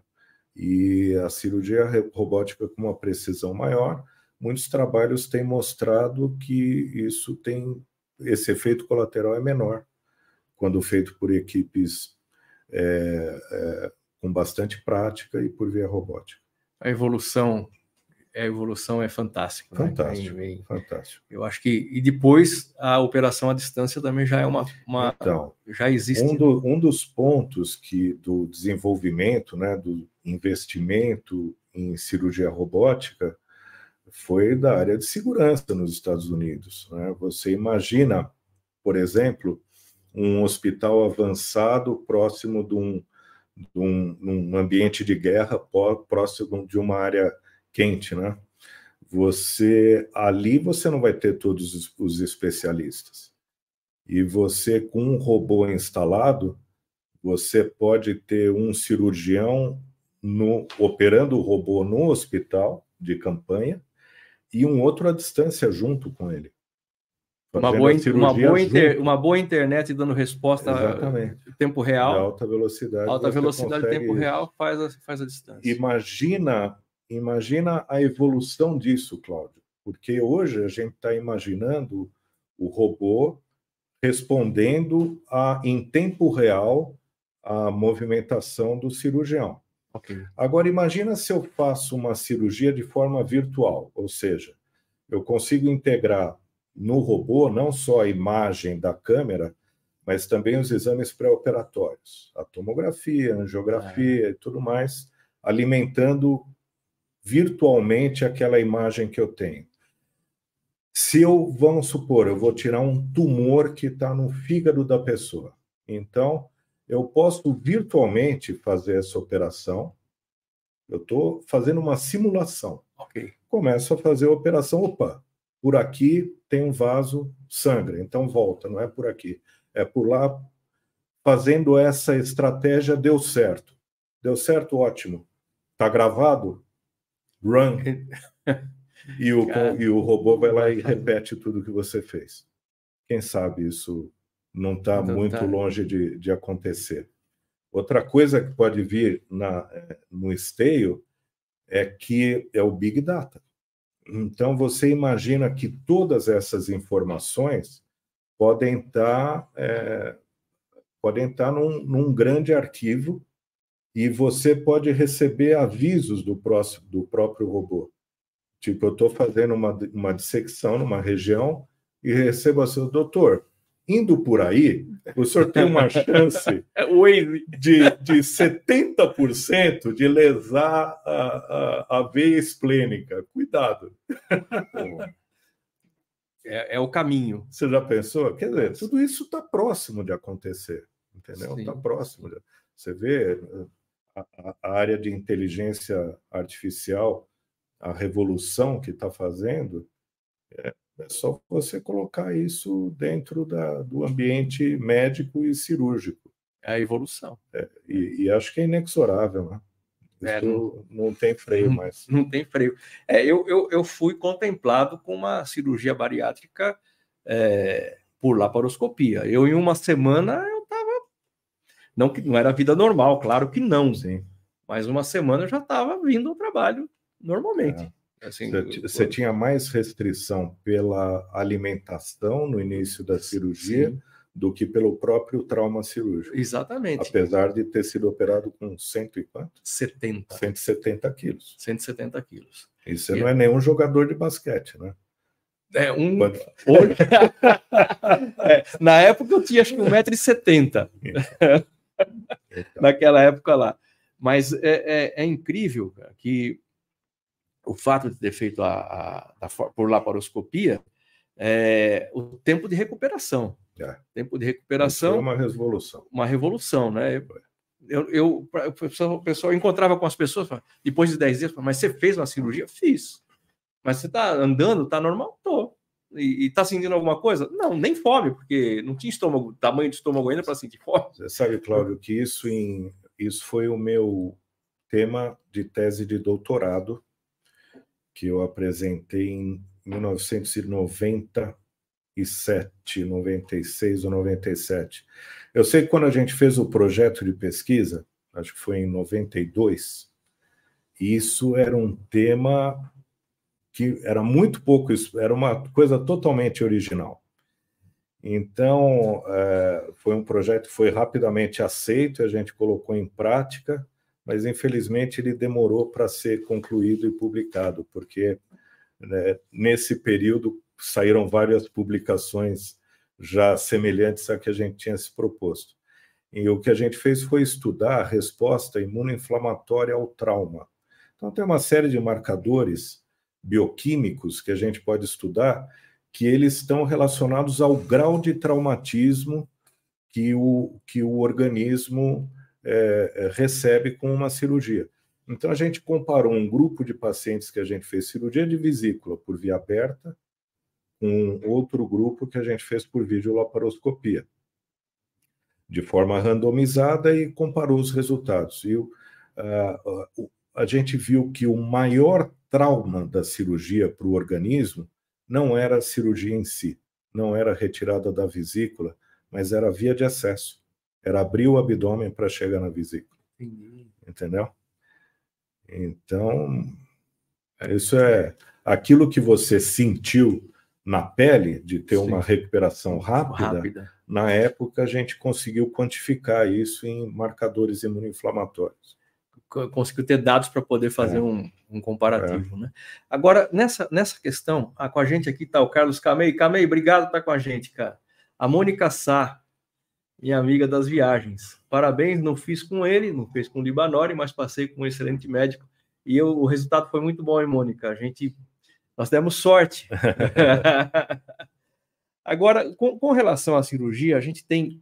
Speaker 2: E a cirurgia robótica com uma precisão maior, muitos trabalhos têm mostrado que isso tem esse efeito colateral é menor quando feito por equipes é, é, com bastante prática e por via robótica.
Speaker 1: A evolução, a evolução é fantástica.
Speaker 2: Fantástico, né? vem, fantástico.
Speaker 1: Eu acho que e depois a operação à distância também já é uma, uma
Speaker 2: então,
Speaker 1: já existe.
Speaker 2: Um, do, um dos pontos que do desenvolvimento, né, do investimento em cirurgia robótica foi da área de segurança nos Estados Unidos. Né? Você imagina, por exemplo, um hospital avançado próximo de um, de um, um ambiente de guerra, próximo de uma área quente, né? Você ali você não vai ter todos os, os especialistas. E você com um robô instalado, você pode ter um cirurgião no, operando o robô no hospital de campanha e um outro à distância junto com ele.
Speaker 1: Uma boa, uma, boa inter, uma boa internet dando resposta em tempo real. De
Speaker 2: alta velocidade.
Speaker 1: Alta velocidade em tempo real faz a, faz a distância.
Speaker 2: Imagina, imagina a evolução disso, Cláudio. Porque hoje a gente está imaginando o robô respondendo a, em tempo real a movimentação do cirurgião.
Speaker 1: Okay.
Speaker 2: Agora, imagina se eu faço uma cirurgia de forma virtual, ou seja, eu consigo integrar no robô não só a imagem da câmera, mas também os exames pré-operatórios, a tomografia, a angiografia é. e tudo mais, alimentando virtualmente aquela imagem que eu tenho. Se eu, vamos supor, eu vou tirar um tumor que está no fígado da pessoa. Então, eu posso virtualmente fazer essa operação. Eu estou fazendo uma simulação.
Speaker 1: Ok.
Speaker 2: Começo a fazer a operação. Opa, por aqui tem um vaso sangra, então volta, não é por aqui, é por lá. Fazendo essa estratégia deu certo. Deu certo, ótimo. Tá gravado? Run. e, o, e o robô vai lá e repete tudo que você fez. Quem sabe isso não está muito tá. longe de, de acontecer. Outra coisa que pode vir na, eh, no esteio é que é o Big Data. Então, você imagina que todas essas informações podem estar, é, podem estar num, num, grande arquivo e você pode receber avisos do, próximo, do próprio robô. Tipo, eu estou fazendo uma, uma dissecção numa região e recebo assim, doutor, indo por aí, o senhor tem uma chance
Speaker 1: é
Speaker 2: de, de 70% de lesar a, a, a veia esplênica. Cuidado.
Speaker 1: É, é, o caminho.
Speaker 2: Você já pensou? Quer dizer, tudo isso está próximo de acontecer, entendeu? Está próximo. De... Você vê a, a, área de inteligência artificial, a revolução que está fazendo, é, é só você colocar isso dentro da, do ambiente médico e cirúrgico.
Speaker 1: É a evolução.
Speaker 2: É, e, e, acho que é inexorável, né? É, não, não, tem freio mais.
Speaker 1: Não tem freio. É, eu, eu, eu fui contemplado com uma cirurgia bariátrica é, por laparoscopia. Eu, em uma semana. Não que não era vida normal, claro que não. Sim. Mas uma semana eu já estava vindo ao trabalho normalmente. É.
Speaker 2: Assim, você, eu... tinha mais restrição pela alimentação no início da cirurgia Sim. do que pelo próprio trauma cirúrgico.
Speaker 1: Exatamente.
Speaker 2: Apesar de ter sido operado com cento e quanto?
Speaker 1: 70.
Speaker 2: 170 quilos.
Speaker 1: 170 quilos.
Speaker 2: E você e... não é nenhum jogador de basquete, né?
Speaker 1: É um. Quando... é, na época eu tinha acho que 1,70m. Naquela época lá. Mas é, é, é incrível que o fato de ter feito a, a, a por laparoscopia, é, o tempo de recuperação. É. Tempo de recuperação. Foi
Speaker 2: uma revolução.
Speaker 1: Uma revolução, né? Eu, eu, o pessoal, pessoal encontrava com as pessoas, depois de 10 dias, mas você fez uma cirurgia? Fiz. Mas você está andando? Está normal? Tô. E está sentindo alguma coisa? Não, nem fome, porque não tinha estômago, tamanho de estômago ainda para sentir fome.
Speaker 2: Você sabe, Cláudio, que isso, em, isso foi o meu tema de tese de doutorado que eu apresentei em 1997, 96 ou 97. Eu sei que quando a gente fez o projeto de pesquisa, acho que foi em 92, isso era um tema que era muito pouco, era uma coisa totalmente original. Então, é, foi um projeto que foi rapidamente aceito, a gente colocou em prática, mas infelizmente ele demorou para ser concluído e publicado, porque né, nesse período saíram várias publicações já semelhantes a que a gente tinha se proposto. E o que a gente fez foi estudar a resposta imunoinflamatória ao trauma. Então, tem uma série de marcadores bioquímicos que a gente pode estudar que eles estão relacionados ao grau de traumatismo que o, que o organismo é, é, recebe com uma cirurgia. Então, a gente comparou um grupo de pacientes que a gente fez cirurgia de vesícula por via aberta com outro grupo que a gente fez por videolaparoscopia, de forma randomizada e comparou os resultados. E uh, a gente viu que o maior trauma da cirurgia para o organismo não era a cirurgia em si, não era a retirada da vesícula, mas era a via de acesso. Era abrir o abdômen para chegar na vesícula. Entendi. Entendeu? Então, isso é aquilo que você sentiu na pele de ter Sim. uma recuperação rápida, rápida, Na época, a gente conseguiu quantificar isso em marcadores imunoinflamatórios.
Speaker 1: Conseguiu ter dados para poder fazer é. um, um, comparativo, é. né? Agora, nessa, nessa questão, ah, com a gente aqui está o Carlos Camei. Camei, obrigado por estar com a gente, cara. A Mônica Sá, minha amiga das viagens. Parabéns, não fiz com ele, não fiz com o Libanori, mas passei com um excelente médico. E eu, o resultado foi muito bom, hein, Mônica? A gente Nós demos sorte. Agora, com, com, relação à cirurgia, a gente tem,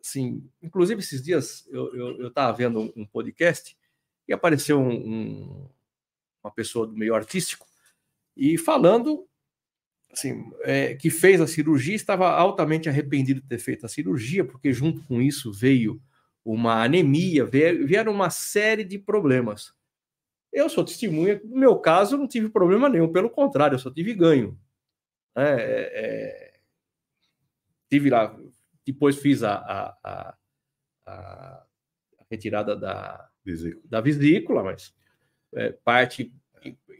Speaker 1: assim, inclusive esses dias eu estava vendo um, um, podcast e apareceu um, um, uma pessoa do meio artístico e falando assim, é, que fez a cirurgia estava altamente arrependido de ter feito a cirurgia, porque junto com isso veio uma anemia, vieram uma série de problemas. Eu sou testemunha, no meu caso, não tive problema nenhum, pelo contrário, eu só tive ganho. É, é, é tive lá, depois fiz a, a, a, a retirada da vesícula, da vesícula mas é, parte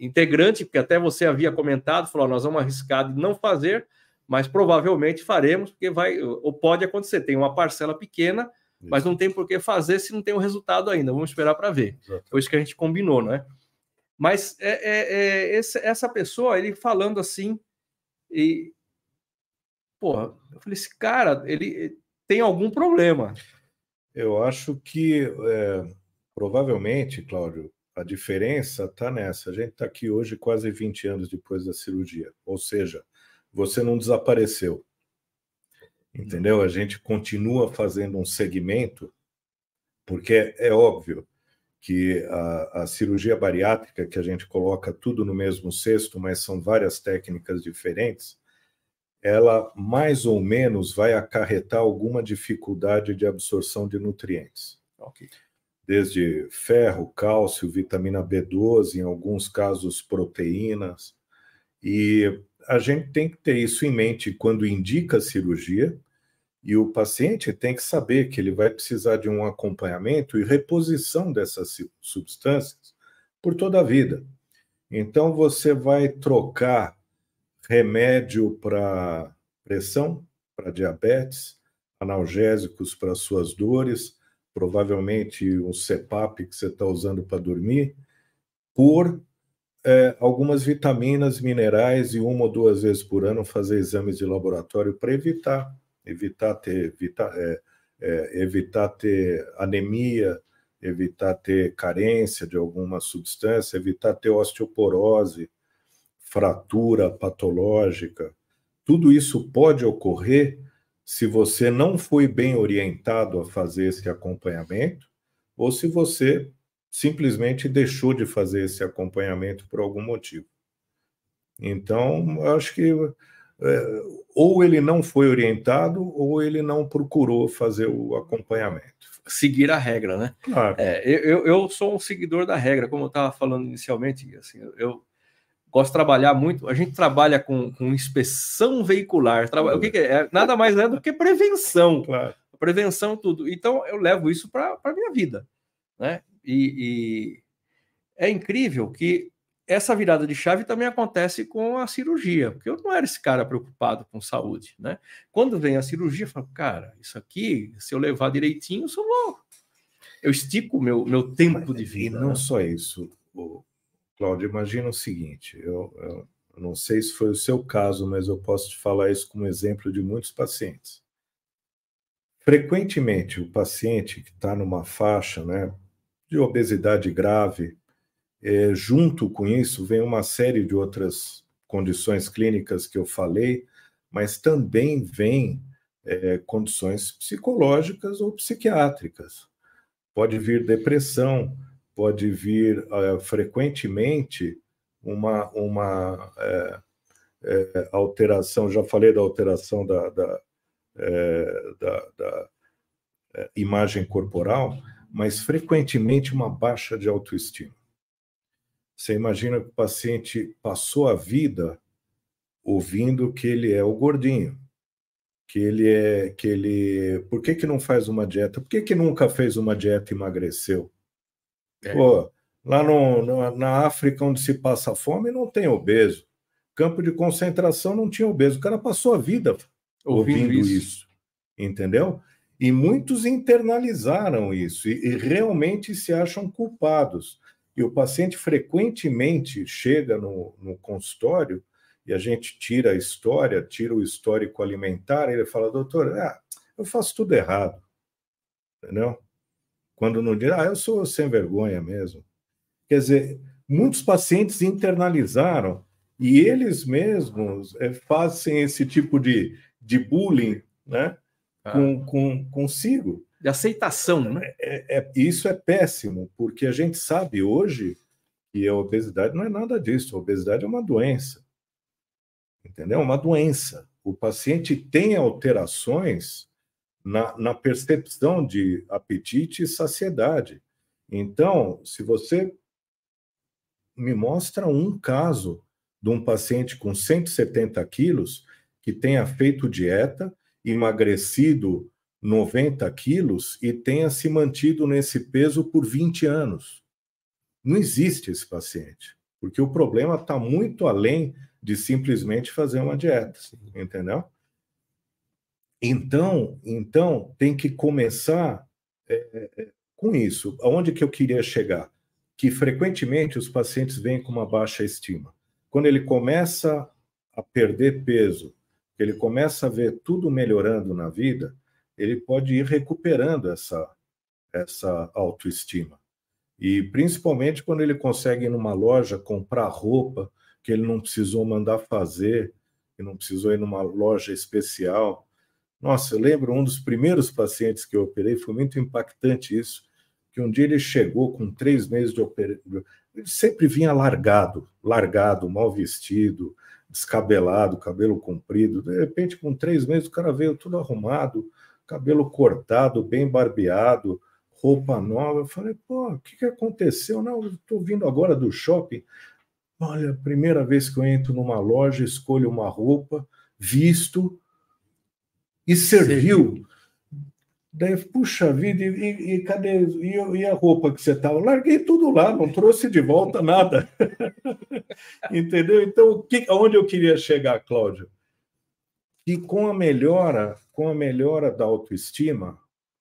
Speaker 1: integrante, porque até você havia comentado, falou, nós vamos arriscar de não fazer, mas provavelmente faremos, porque vai, ou pode acontecer, tem uma parcela pequena, isso. mas não tem por que fazer se não tem o um resultado ainda. Vamos esperar para ver. Exato. Foi isso que a gente combinou, não é? Mas é, é, é essa pessoa, ele falando assim, e. Porra, eu falei, esse cara, ele tem algum problema.
Speaker 2: Eu acho que é, provavelmente, Cláudio, a diferença está nessa. A gente está aqui hoje quase 20 anos depois da cirurgia. Ou seja, você não desapareceu. Entendeu? A gente continua fazendo um segmento, porque é óbvio que a, a, cirurgia bariátrica, que a gente coloca tudo no mesmo cesto, mas são várias técnicas diferentes, ela mais ou menos vai acarretar alguma dificuldade de absorção de nutrientes. Okay. Desde ferro, cálcio, vitamina B12, em alguns casos proteínas. E a gente tem que ter isso em mente quando indica a cirurgia, e o paciente tem que saber que ele vai precisar de um acompanhamento e reposição dessas substâncias por toda a vida. Então, você vai trocar remédio para pressão, para diabetes, analgésicos para suas dores, provavelmente um CEPAP que você está usando para dormir, por é, algumas vitaminas, minerais e uma ou duas vezes por ano fazer exames de laboratório para evitar evitar ter, evitar, é, é, evitar ter anemia, evitar ter carência de alguma substância, evitar ter osteoporose, fratura patológica. Tudo isso pode ocorrer se você não foi bem orientado a fazer esse acompanhamento ou se você simplesmente deixou de fazer esse acompanhamento por algum motivo. Então, acho que é, ou ele não foi orientado ou ele não procurou fazer o acompanhamento.
Speaker 1: Seguir a regra, né? Claro. É, eu, eu sou um seguidor da regra, como eu estava falando inicialmente. Assim, eu de trabalhar muito. A gente trabalha com, com inspeção veicular. Trabalha, o que, que é? é? Nada mais é do que prevenção. Claro. Prevenção, tudo. Então, eu levo isso para a minha vida. Né? E, e é incrível que essa virada de chave também acontece com a cirurgia, porque eu não era esse cara preocupado com saúde, né? Quando vem a cirurgia, eu falo, cara, isso aqui, se eu levar direitinho, eu só vou. Eu estico o meu, meu tempo de vida.
Speaker 2: E não né? só isso, Cláudio, imagina o seguinte: eu, eu não sei se foi o seu caso, mas eu posso te falar isso como exemplo de muitos pacientes. Frequentemente, o paciente que está numa faixa né, de obesidade grave, é, junto com isso, vem uma série de outras condições clínicas que eu falei, mas também vem é, condições psicológicas ou psiquiátricas. Pode vir depressão, pode vir é, frequentemente uma, uma é, é, alteração, já falei da alteração da, da, é, da, da imagem corporal, mas frequentemente uma baixa de autoestima. Você imagina que o paciente passou a vida ouvindo que ele é o gordinho, que ele é que ele, por que que não faz uma dieta? Por que que nunca fez uma dieta e emagreceu? É. Pô, lá no, no, na África onde se passa fome não tem obeso. Campo de concentração não tinha obeso. O cara passou a vida ouvindo, ouvindo isso. isso. entendeu? E muitos internalizaram isso e, e realmente se acham culpados. E o paciente frequentemente chega no, no consultório e a gente tira a história, tira o histórico alimentar, e ele fala, doutor, ah, eu faço tudo errado. Entendeu? Quando não diz, ah, eu sou sem vergonha mesmo. Quer dizer, muitos pacientes internalizaram E eles mesmos é, fazem esse tipo de, de bullying né, ah. com, com, consigo.
Speaker 1: De aceitação, né?
Speaker 2: É, é, isso é péssimo, porque a gente sabe hoje que a obesidade não é nada disso. A obesidade é uma doença. Entendeu? É uma doença. O paciente tem alterações na, na percepção de apetite e saciedade. Então, se você me mostra um caso de um paciente com 170 quilos que tenha feito dieta, emagrecido 90 quilos e tenha se mantido nesse peso por 20 anos. Não existe esse paciente, porque o problema está muito além de simplesmente fazer uma dieta, entendeu? Então, então tem que começar é, com isso. Aonde que eu queria chegar? Que frequentemente os pacientes vêm com uma baixa estima. Quando ele começa a perder peso, ele começa a ver tudo melhorando na vida, ele pode ir recuperando essa essa autoestima. E principalmente quando ele consegue ir numa loja comprar roupa que ele não precisou mandar fazer, que não precisou ir numa loja especial, nossa, eu lembro um dos primeiros pacientes que eu operei, foi muito impactante isso, que um dia ele chegou com três meses de operação, ele sempre vinha largado, largado, mal vestido, descabelado, cabelo comprido. De repente, com três meses, o cara veio tudo arrumado, cabelo cortado, bem barbeado, roupa nova. Eu falei, pô, o que, que aconteceu? Não, estou vindo agora do shopping. Olha, primeira vez que eu entro numa loja, escolho uma roupa, visto, e serviu. Daí, puxa vida, e, e, e cadê? E, e, a roupa que você estava? Larguei tudo lá, não trouxe de volta nada. Entendeu? Então, que, aonde eu queria chegar, Cláudio? Que com a melhora, com a melhora da autoestima,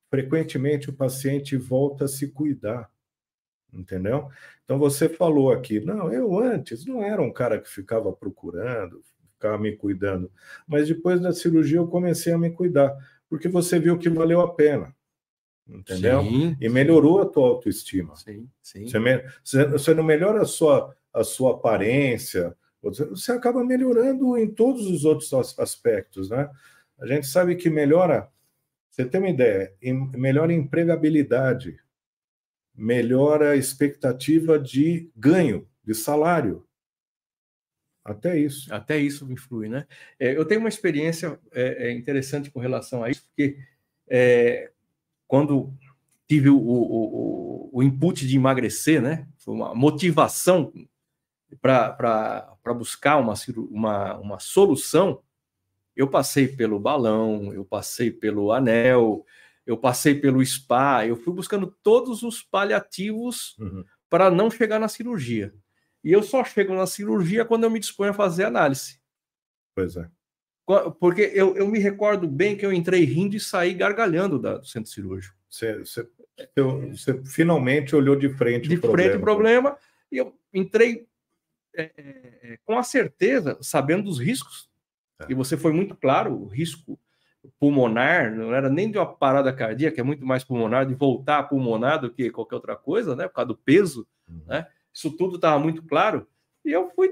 Speaker 2: frequentemente o paciente volta a se cuidar. Entendeu? Então você falou aqui, não, eu antes não era um cara que ficava procurando, ficava me cuidando. Mas depois da cirurgia eu comecei a me cuidar, porque você viu que valeu a pena. Entendeu? Sim, e melhorou sim. a tua autoestima. Sim, sim. Você, você não melhora a sua, a sua aparência, você acaba melhorando em todos os outros aspectos, né? A gente sabe que melhora, você tem uma ideia, melhora a empregabilidade, melhora a expectativa de ganho, de salário. Até isso.
Speaker 1: Até isso influi, né? É, eu tenho uma experiência é, é, interessante com relação a isso, porque é, quando tive o, o, o, input de emagrecer, né? Foi uma motivação para buscar uma, uma, uma solução. Eu passei pelo balão, eu passei pelo anel, eu passei pelo spa, eu fui buscando todos os paliativos uhum. para não chegar na cirurgia. E eu só chego na cirurgia quando eu me disponho a fazer análise.
Speaker 2: Pois é.
Speaker 1: Porque eu, eu me recordo bem que eu entrei rindo e saí gargalhando da, do centro cirúrgico.
Speaker 2: Você, você, você finalmente olhou de frente
Speaker 1: de o problema. De frente o problema, e eu entrei é, é, é, com a certeza, sabendo dos riscos. É. E você foi muito claro, o risco pulmonar, não era nem de uma parada cardíaca, é muito mais pulmonar, de voltar a pulmonar do que qualquer outra coisa, né? Por causa do peso, uhum. né? Isso tudo estava muito claro. E eu fui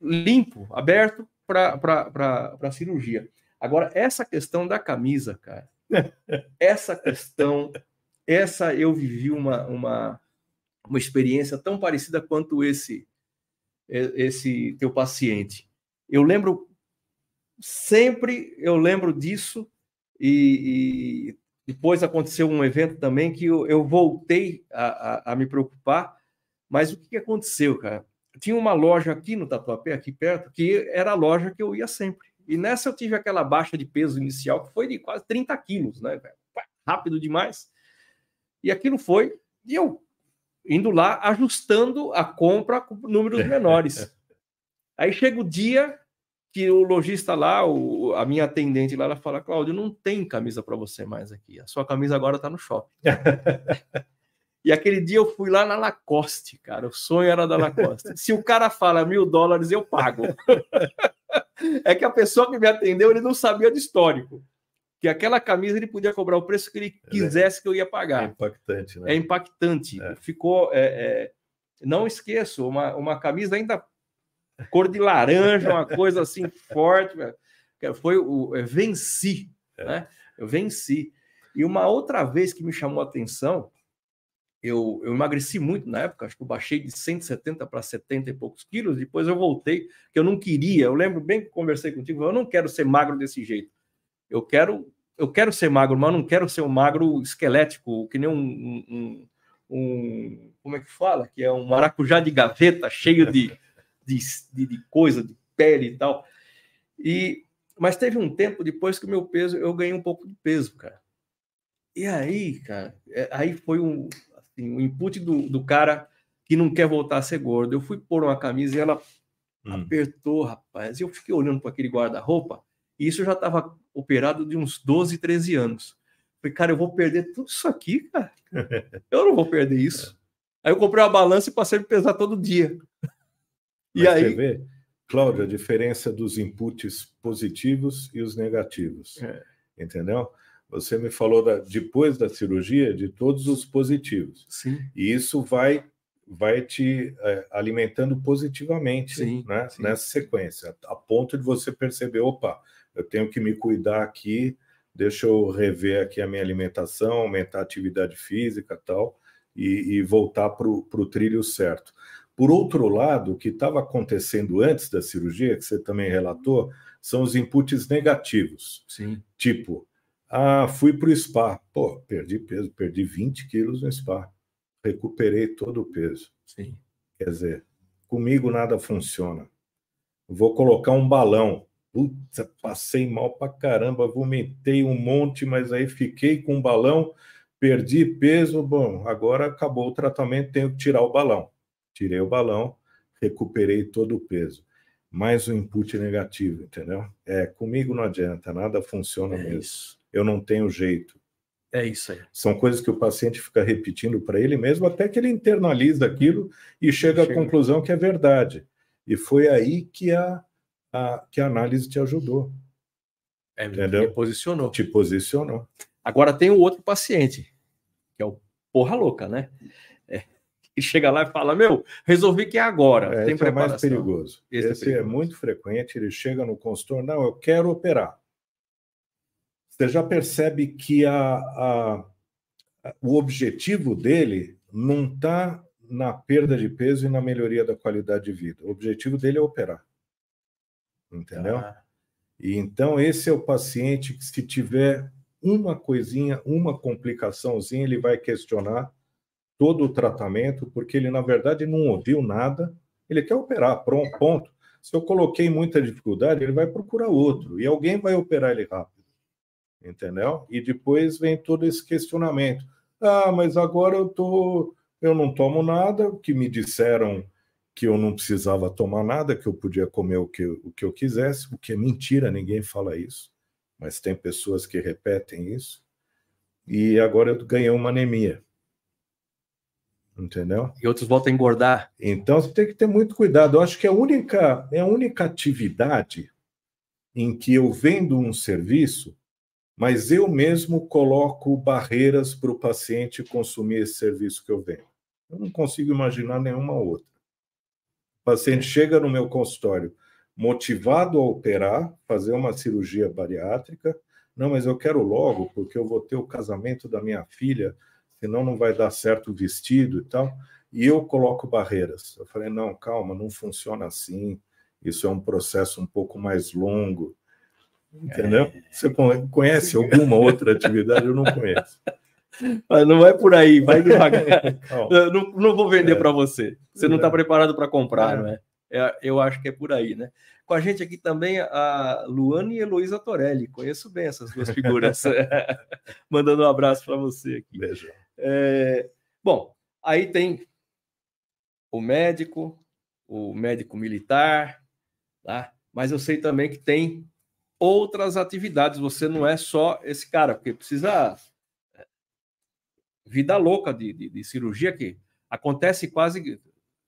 Speaker 1: limpo, aberto para a cirurgia. Agora, essa questão da camisa, cara, essa questão, essa eu vivi uma, uma, uma experiência tão parecida quanto esse esse teu paciente. Eu lembro sempre, eu lembro disso e, e depois aconteceu um evento também que eu, eu voltei a, a, a me preocupar mas o que aconteceu, cara? Tinha uma loja aqui no Tatuapé, aqui perto, que era a loja que eu ia sempre. E nessa eu tive aquela baixa de peso inicial, que foi de quase 30 quilos, né? Rápido demais. E aquilo foi, e eu indo lá, ajustando a compra com números menores. Aí chega o dia que o lojista lá, o, a minha atendente lá, ela fala: Cláudio, não tem camisa para você mais aqui. A sua camisa agora está no shopping. E aquele dia eu fui lá na Lacoste, cara. O sonho era da Lacoste. Se o cara fala mil dólares, eu pago. é que a pessoa que me atendeu, ele não sabia do histórico. Que aquela camisa ele podia cobrar o preço que ele é, quisesse que eu ia pagar. É
Speaker 2: impactante, né?
Speaker 1: É impactante. É. Ficou. É, é... Não esqueço, uma, uma camisa ainda cor de laranja, uma coisa assim forte. Foi o é, venci, é. né? Eu venci. E uma outra vez que me chamou a atenção, eu, eu emagreci muito na época, acho que eu baixei de 170 para 70 e poucos quilos, depois eu voltei, que eu não queria. Eu lembro bem que conversei contigo, eu não quero ser magro desse jeito. Eu quero eu quero ser magro, mas não quero ser um magro esquelético, que nem um, um, um, como é que fala? Que é um maracujá de gaveta cheio de, de, de, de coisa, de pele e tal. E, mas teve um tempo depois que o meu peso, eu ganhei um pouco de peso, cara. E aí, cara, é, aí foi um, assim, um input do, do cara que não quer voltar a ser gordo. Eu fui pôr uma camisa e ela hum. apertou, rapaz. E eu fiquei olhando para aquele guarda-roupa e isso já estava operado de uns 12, 13 anos. Falei, cara, eu vou perder tudo isso aqui, cara. Eu não vou perder isso. É. Aí eu comprei uma balança e passei a pesar todo dia.
Speaker 2: E Mas aí. Você vê, Cláudio, a diferença dos inputs positivos e os negativos. É. Entendeu? Você me falou da, depois da cirurgia de todos os positivos.
Speaker 1: Sim.
Speaker 2: E isso vai vai te é, alimentando positivamente sim, né? sim. nessa sequência, a ponto de você perceber, opa, eu tenho que me cuidar aqui, deixa eu rever aqui a minha alimentação, aumentar a atividade física tal, e, e voltar para o trilho certo. Por outro lado, o que estava acontecendo antes da cirurgia, que você também relatou, são os inputs negativos.
Speaker 1: Sim.
Speaker 2: Tipo, ah, fui para o spa. Pô, perdi peso, perdi 20 quilos no spa. Recuperei todo o peso.
Speaker 1: Sim.
Speaker 2: Quer dizer, comigo nada funciona. Vou colocar um balão. Putz, passei mal pra caramba, vomitei um monte, mas aí fiquei com um balão, perdi peso. Bom, agora acabou o tratamento, tenho que tirar o balão. Tirei o balão, recuperei todo o peso. Mais um input negativo, entendeu? É, comigo não adianta, nada funciona é mesmo. Isso. Eu não tenho jeito.
Speaker 1: É isso aí.
Speaker 2: São coisas que o paciente fica repetindo para ele mesmo, até que ele internaliza aquilo e chega, chega. à conclusão que é verdade. E foi aí que a a, que a análise te ajudou.
Speaker 1: É, entendeu? Te posicionou.
Speaker 2: Te posicionou.
Speaker 1: Agora tem o outro paciente, que é o porra louca, né? É, e chega lá e fala: Meu, resolvi que é agora.
Speaker 2: É, tem esse é mais perigoso. Esse, é esse é, perigoso. é, muito frequente. Ele chega no consultório: Não, eu quero operar. Você já percebe que a, a, o objetivo dele não está na perda de peso e na melhoria da qualidade de vida. O objetivo dele é operar entendeu? Ah. E então esse é o paciente que se tiver uma coisinha, uma complicaçãozinha, ele vai questionar todo o tratamento, porque ele na verdade não ouviu nada, ele quer operar, pronto, ponto. Se eu coloquei muita dificuldade, ele vai procurar outro e alguém vai operar ele rápido. Entendeu? E depois vem todo esse questionamento. Ah, mas agora eu tô eu não tomo nada, que me disseram que eu não precisava tomar nada, que eu podia comer o que, o que eu quisesse, o que é mentira, ninguém fala isso, mas tem pessoas que repetem isso. E agora eu ganhei uma anemia. Entendeu?
Speaker 1: E outros voltam a engordar.
Speaker 2: Então você tem que ter muito cuidado. Eu acho que é a única, é a única atividade em que eu vendo um serviço, mas eu mesmo coloco barreiras para o paciente consumir esse serviço que eu vendo. Eu não consigo imaginar nenhuma outra. O paciente chega no meu consultório motivado a operar, fazer uma cirurgia bariátrica. Não, mas eu quero logo, porque eu vou ter o casamento da minha filha, senão não vai dar certo o vestido e tal. E eu coloco barreiras. Eu falei, não, calma, não funciona assim. Isso é um processo um pouco mais longo. Entendeu? É... Você conhece alguma outra atividade? Eu não conheço.
Speaker 1: Mas não é por aí, vai devagar. não, não vou vender é. para você. Você não está é. preparado para comprar, é. não é? Eu acho que é por aí, né? Com a gente aqui também a Luane e Heloísa Torelli. Conheço bem essas duas figuras. Mandando um abraço para você aqui.
Speaker 2: Beijo.
Speaker 1: É, bom, aí tem o médico, o médico militar, tá? mas eu sei também que tem outras atividades. Você não é só esse cara, porque precisa vida louca de, de, de cirurgia que acontece quase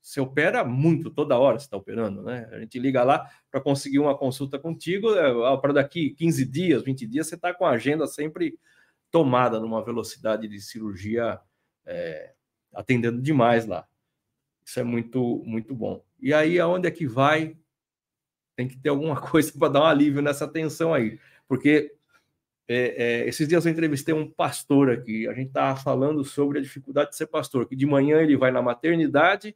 Speaker 1: você opera muito, toda hora você está operando, né? A gente liga lá para conseguir uma consulta contigo, é, para daqui 15 dias, 20 dias, você está com a agenda sempre tomada numa velocidade de cirurgia é, atendendo demais lá. Isso é muito, muito bom. E aí, aonde é que vai Tem que ter alguma coisa para dar um alívio nessa tensão aí. Porque é, é, esses dias eu entrevistei um pastor aqui, a gente estava falando sobre a dificuldade de ser pastor, que de manhã ele vai na maternidade,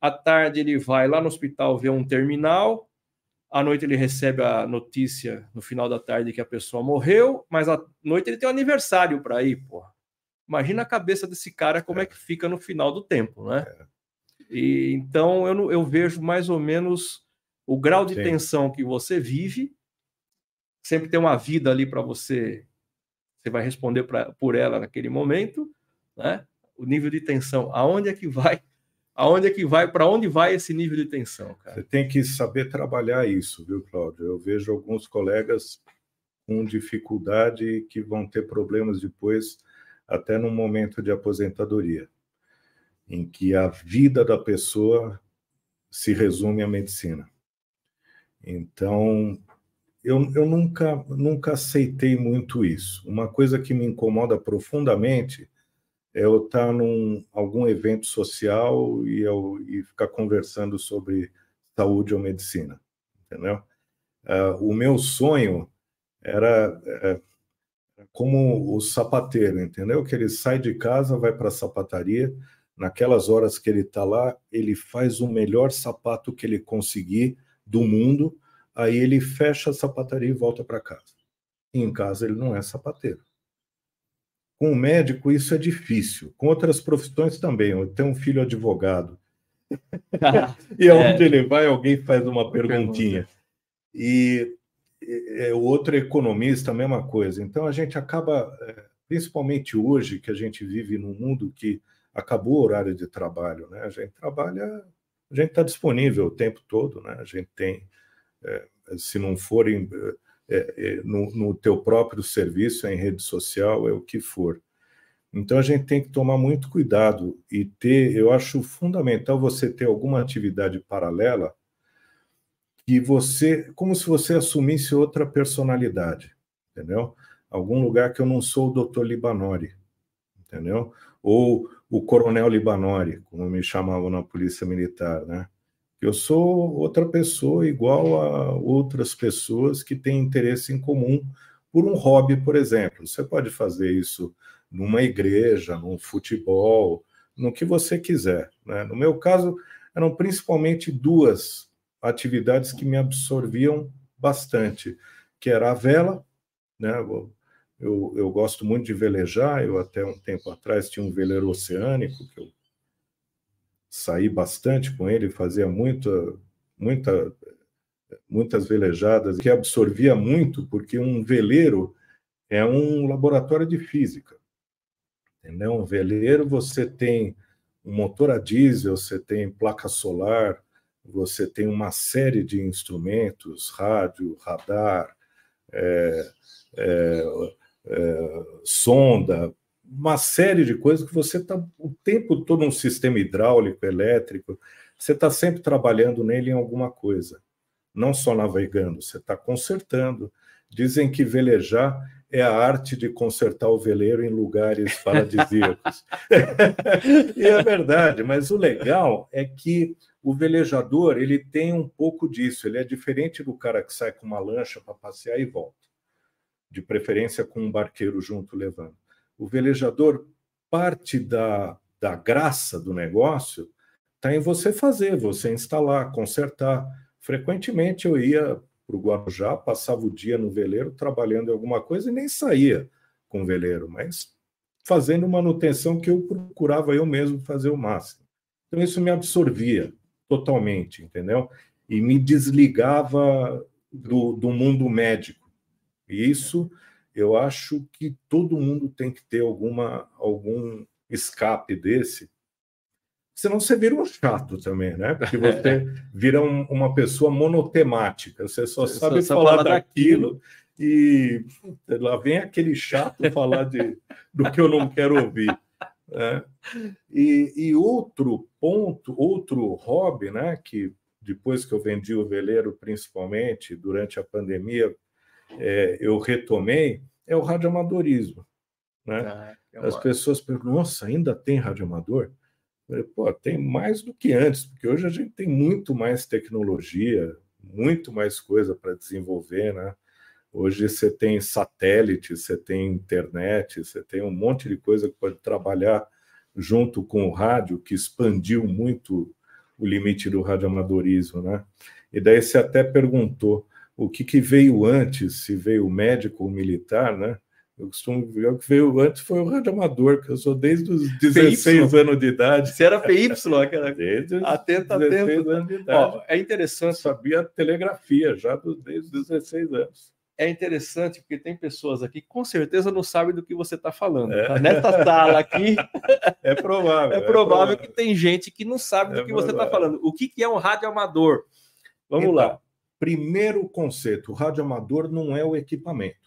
Speaker 1: à tarde ele vai lá no hospital ver um terminal, à noite ele recebe a notícia no final da tarde que a pessoa morreu, mas à noite ele tem um aniversário para ir, pô. Imagina a cabeça desse cara como é, é que fica no final do tempo, né? É. E, então eu, eu vejo mais ou menos o grau de Sim. tensão que você vive sempre tem uma vida ali para você, você vai responder pra, por ela naquele momento, né? O nível de tensão, aonde é que vai? Aonde é que vai? Para onde vai esse nível de tensão, cara?
Speaker 2: Você tem que saber trabalhar isso, viu, Cláudio? Eu vejo alguns colegas com dificuldade que vão ter problemas depois, até no momento de aposentadoria, em que a vida da pessoa se resume à medicina. Então, eu, eu nunca, nunca aceitei muito isso. Uma coisa que me incomoda profundamente é eu estar num algum evento social e, eu, e ficar conversando sobre saúde ou medicina, entendeu? Uh, o meu sonho era é, como o sapateiro, entendeu? Que ele sai de casa, vai para a sapataria, naquelas horas que ele está lá, ele faz o melhor sapato que ele conseguir do mundo Aí ele fecha a sapataria e volta para casa. E em casa ele não é sapateiro. Com o médico isso é difícil. Com outras profissões também. Eu tenho um filho advogado. e aonde é. ele vai, alguém faz uma perguntinha. E, o outro economista, a mesma coisa. Então a gente acaba, é, principalmente hoje, que a gente vive num mundo que acabou o horário de trabalho, né? A gente trabalha, a gente está disponível o tempo todo, né? A gente tem é, se não for em, é, é, no, no teu próprio serviço, em rede social, é o que for. Então a gente tem que tomar muito cuidado e ter, eu acho fundamental você ter alguma atividade paralela que você, como se você assumisse outra personalidade, entendeu? Algum lugar que eu não sou o doutor Libanori, entendeu? Ou o coronel Libanori, como me chamavam na polícia militar, né? Eu sou outra pessoa igual a outras pessoas que têm interesse em comum por um hobby, por exemplo. Você pode fazer isso numa igreja, num futebol, no que você quiser. Né? No meu caso, eram principalmente duas atividades que me absorviam bastante, que era a vela, né? Eu, eu gosto muito de velejar, eu até um tempo atrás tinha um veleiro oceânico que eu saí bastante com ele, fazia muita, muita, muitas velejadas, que absorvia muito, porque um veleiro é um laboratório de física. Entendeu? Um veleiro você tem um motor a diesel, você tem placa solar, você tem uma série de instrumentos, rádio, radar, é, é, é, sonda, uma série de coisas que você está o tempo todo um sistema hidráulico, elétrico, você está sempre trabalhando nele em alguma coisa, não só navegando, você está consertando. Dizem que velejar é a arte de consertar o veleiro em lugares paradisíacos. e é verdade, mas o legal é que o velejador ele tem um pouco disso. Ele é diferente do cara que sai com uma lancha para passear e volta, de preferência com um barqueiro junto levando o velejador, parte da, da graça do negócio está em você fazer, você instalar, consertar. Frequentemente eu ia para o Guarujá, passava o dia no veleiro trabalhando em alguma coisa e nem saía com o veleiro, mas fazendo manutenção que eu procurava eu mesmo fazer o máximo. Então isso me absorvia totalmente, entendeu? E me desligava do, do mundo médico. E isso eu acho que todo mundo tem que ter alguma, algum escape desse. Senão você vira um chato também, né? Porque você vira um, uma pessoa monotemática, você só você sabe só falar daquilo, daquilo e lá vem aquele chato falar de, do que eu não quero ouvir. Né? E, e, outro ponto, outro hobby, né, que depois que eu vendi o veleiro, principalmente durante a pandemia, é, eu retomei é o radioamadorismo. Né? Ah, As pessoas perguntam, nossa, ainda tem radioamador? Pô, tem mais do que antes, porque hoje a gente tem muito mais tecnologia, muito mais coisa para desenvolver, né? Hoje você tem satélite, você tem internet, você tem um monte de coisa que pode trabalhar junto com o rádio, que expandiu muito o limite do radioamadorismo, né? E daí você até perguntou o que, que veio antes, se veio médico ou militar, né? Eu costumo ver o que veio antes foi o radioamador, que eu sou desde os 16 PY. anos de idade.
Speaker 1: Você era PY, aquela.
Speaker 2: Desde os
Speaker 1: atento,
Speaker 2: 16
Speaker 1: atento.
Speaker 2: anos de idade.
Speaker 1: Ó, é interessante.
Speaker 2: Eu sabia telegrafia já desde os 16 anos.
Speaker 1: É interessante porque tem pessoas aqui que com certeza não sabem do que você está falando. É. Tá? Nessa sala aqui.
Speaker 2: É provável.
Speaker 1: É provável, é provável que tem gente que não sabe do é que provável. você está falando. O que, que é um radioamador? Vamos então, lá.
Speaker 2: Primeiro conceito: o radioamador não é o equipamento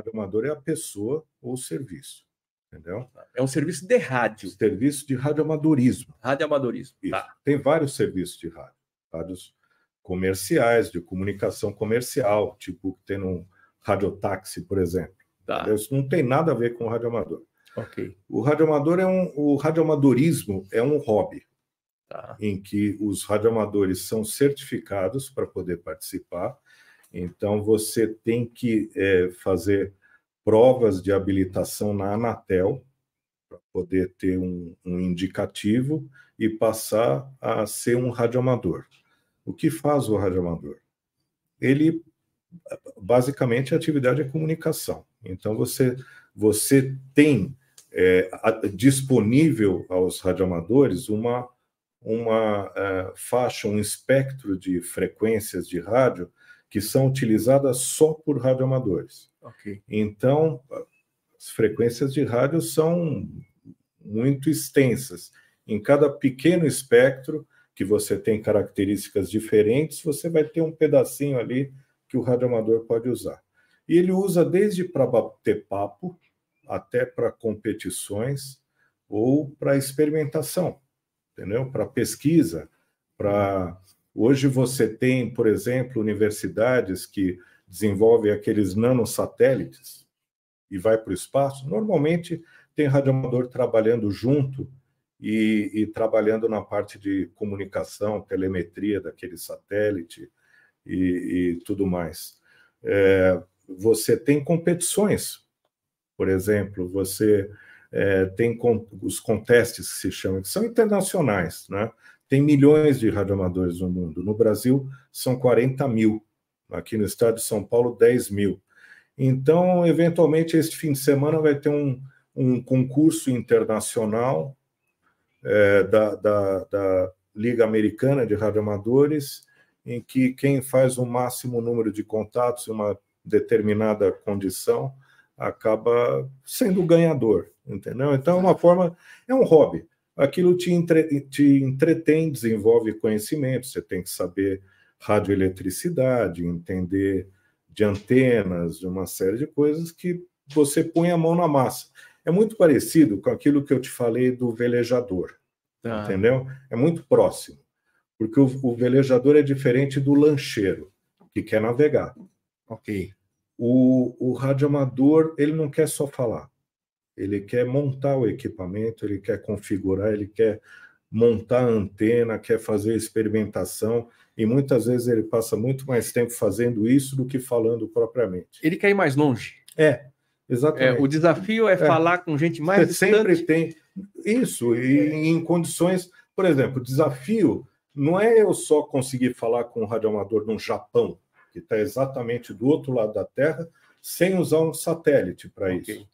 Speaker 2: radioamador é a pessoa ou o serviço. Entendeu?
Speaker 1: É um serviço de rádio.
Speaker 2: Serviço de radioamadorismo.
Speaker 1: Radioamadorismo. Tá.
Speaker 2: Tem vários serviços de rádio. Rádios comerciais, de comunicação comercial, tipo que tem no radiotáxi, por exemplo. Tá. Isso não tem nada a ver com o radioamador.
Speaker 1: Ok.
Speaker 2: O radioamador é um, o radioamadorismo é um hobby.
Speaker 1: Tá.
Speaker 2: Em que os radioamadores são certificados para poder participar então, você tem que é, fazer provas de habilitação na Anatel para poder ter um, um, indicativo e passar a ser um radioamador. O que faz o radioamador? Ele, basicamente, a atividade é comunicação. Então, você, você tem é, a, disponível aos radioamadores uma, uma é, faixa, um espectro de frequências de rádio que são utilizadas só por radioamadores.
Speaker 1: Okay.
Speaker 2: Então, as frequências de rádio são muito extensas. Em cada pequeno espectro, que você tem características diferentes, você vai ter um pedacinho ali que o radioamador pode usar. E ele usa desde para bater papo até para competições ou para experimentação, entendeu? Para pesquisa, para Hoje você tem, por exemplo, universidades que desenvolvem aqueles nanosatélites e vai para o espaço. Normalmente tem radioamador trabalhando junto e, e, trabalhando na parte de comunicação, telemetria daquele satélite e, e tudo mais. É, você tem competições, por exemplo, você é, tem com, os contestes que se chamam, que são internacionais, né? Tem milhões de radioamadores no mundo. No Brasil, são 40 mil. Aqui no estado de São Paulo, 10 mil. Então, eventualmente, este fim de semana vai ter um, um concurso internacional é, da, da, da Liga Americana de Radioamadores, em que quem faz o máximo número de contatos em uma determinada condição acaba sendo o ganhador, entendeu? Então, é uma forma, é um hobby aquilo te, entre, te entretém, desenvolve conhecimento, você tem que saber radioeletricidade, entender de antenas, de uma série de coisas que você põe a mão na massa. É muito parecido com aquilo que eu te falei do velejador, ah. entendeu? É muito próximo, porque o, o, velejador é diferente do lancheiro, que quer navegar.
Speaker 1: Ok.
Speaker 2: O, o radioamador, ele não quer só falar ele quer montar o equipamento, ele quer configurar, ele quer montar a antena, quer fazer experimentação, e muitas vezes ele passa muito mais tempo fazendo isso do que falando propriamente.
Speaker 1: Ele quer ir mais longe.
Speaker 2: É, exatamente.
Speaker 1: É, o desafio é, é, falar com gente mais
Speaker 2: Você distante. sempre tem isso, e em condições, por exemplo, o desafio não é eu só conseguir falar com um radioamador no Japão, que está exatamente do outro lado da Terra, sem usar um satélite para okay. isso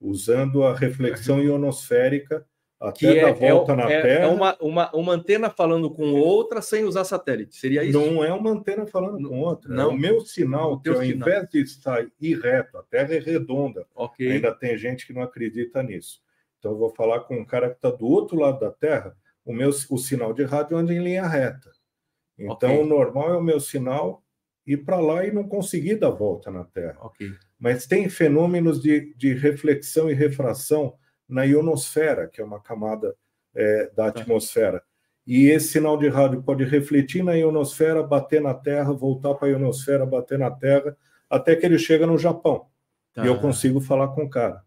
Speaker 2: usando a reflexão ionosférica até que dar é, volta é, na
Speaker 1: é,
Speaker 2: Terra.
Speaker 1: É uma, uma, uma antena falando com outra sem usar satélite, seria isso?
Speaker 2: Não é uma antena falando não, com outra. É não. É o meu sinal, o que ao sinal. invés de estar ir reto, a Terra é redonda.
Speaker 1: Okay.
Speaker 2: Ainda tem gente que não acredita nisso. Então eu vou falar com um cara que está do outro lado da Terra, o meu o sinal de rádio anda em linha reta. Então okay. o normal é o meu sinal ir para lá e não conseguir dar volta na Terra.
Speaker 1: Okay
Speaker 2: mas tem fenômenos de, de reflexão e refração na ionosfera, que é uma camada é, da tá. atmosfera. E esse sinal de rádio pode refletir na ionosfera, bater na Terra, voltar para a ionosfera, bater na Terra, até que ele chega no Japão. Tá. E eu consigo falar com o cara.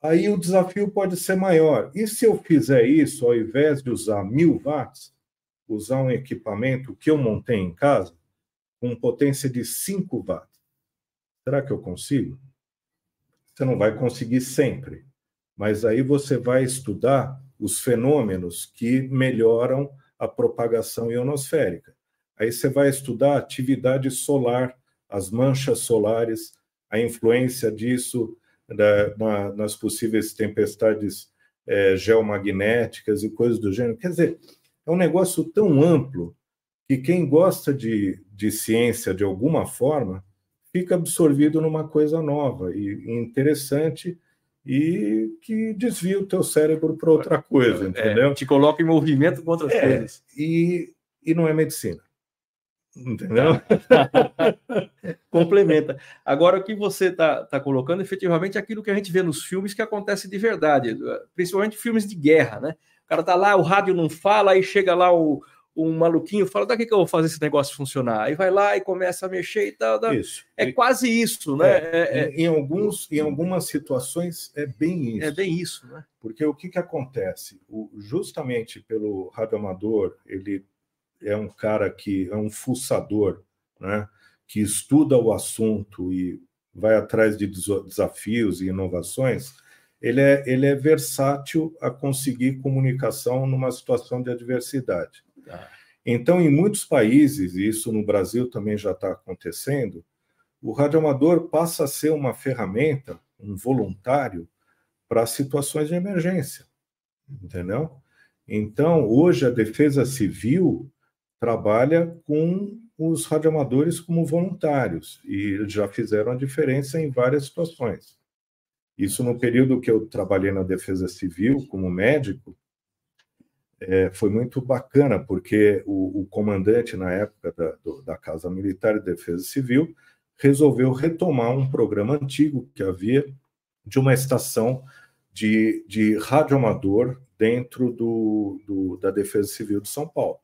Speaker 2: Aí o desafio pode ser maior. E se eu fizer isso, ao invés de usar mil watts, usar um equipamento que eu montei em casa com potência de 5 watts. Será que eu consigo? Você não vai conseguir sempre, mas aí você vai estudar os fenômenos que melhoram a propagação ionosférica. Aí você vai estudar a atividade solar, as manchas solares, a influência disso da, na, nas possíveis tempestades é, geomagnéticas e coisas do gênero. Quer dizer, é um negócio tão amplo que quem gosta de, de ciência de alguma forma fica absorvido numa coisa nova e interessante e que desvia o teu cérebro para outra coisa, é, entendeu?
Speaker 1: É, te coloca em movimento com outras
Speaker 2: é,
Speaker 1: coisas.
Speaker 2: E, e não é medicina. Entendeu?
Speaker 1: Complementa. Agora, o que você está tá colocando, efetivamente, é aquilo que a gente vê nos filmes que acontece de verdade, principalmente filmes de guerra, né? O cara tá lá, o rádio não fala, aí chega lá o, um maluquinho fala, daqui que eu vou fazer esse negócio funcionar? Aí vai lá e começa a mexer e tal. Dá...
Speaker 2: Isso.
Speaker 1: É quase isso, né? É,
Speaker 2: é, é... Em, alguns, em algumas situações é bem isso.
Speaker 1: É bem isso, né?
Speaker 2: Porque o que, que acontece? O, justamente pelo radioamador, ele é um cara que é um fuçador, né? Que estuda o assunto e vai atrás de desafios e inovações. Ele é, ele é versátil a conseguir comunicação numa situação de adversidade. Então, em muitos países, e isso no Brasil também já está acontecendo, o radioamador passa a ser uma ferramenta, um voluntário, para situações de emergência. Entendeu? Então, hoje a Defesa Civil trabalha com os radioamadores como voluntários e já fizeram a diferença em várias situações. Isso no período que eu trabalhei na Defesa Civil como médico, é, foi muito bacana, porque o, o comandante, na época da, do, da Casa Militar de Defesa Civil, resolveu retomar um programa antigo que havia de uma estação de, de radioamador dentro do, do, da Defesa Civil de São Paulo.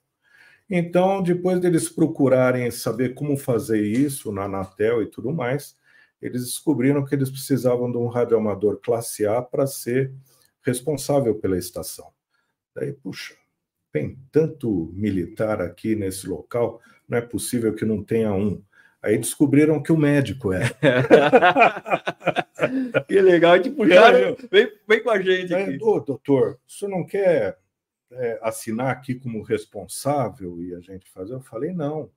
Speaker 2: Então, depois deles procurarem saber como fazer isso na Anatel e tudo mais, eles descobriram que eles precisavam de um radioamador classe A para ser responsável pela estação. Daí, puxa, tem tanto militar aqui nesse local, não é possível que não tenha um. Aí descobriram que o médico é.
Speaker 1: que legal, tipo, já vem, vem com a gente
Speaker 2: aqui. Ô, doutor, o senhor não quer é, assinar aqui como responsável e a gente fazer? Eu falei, não.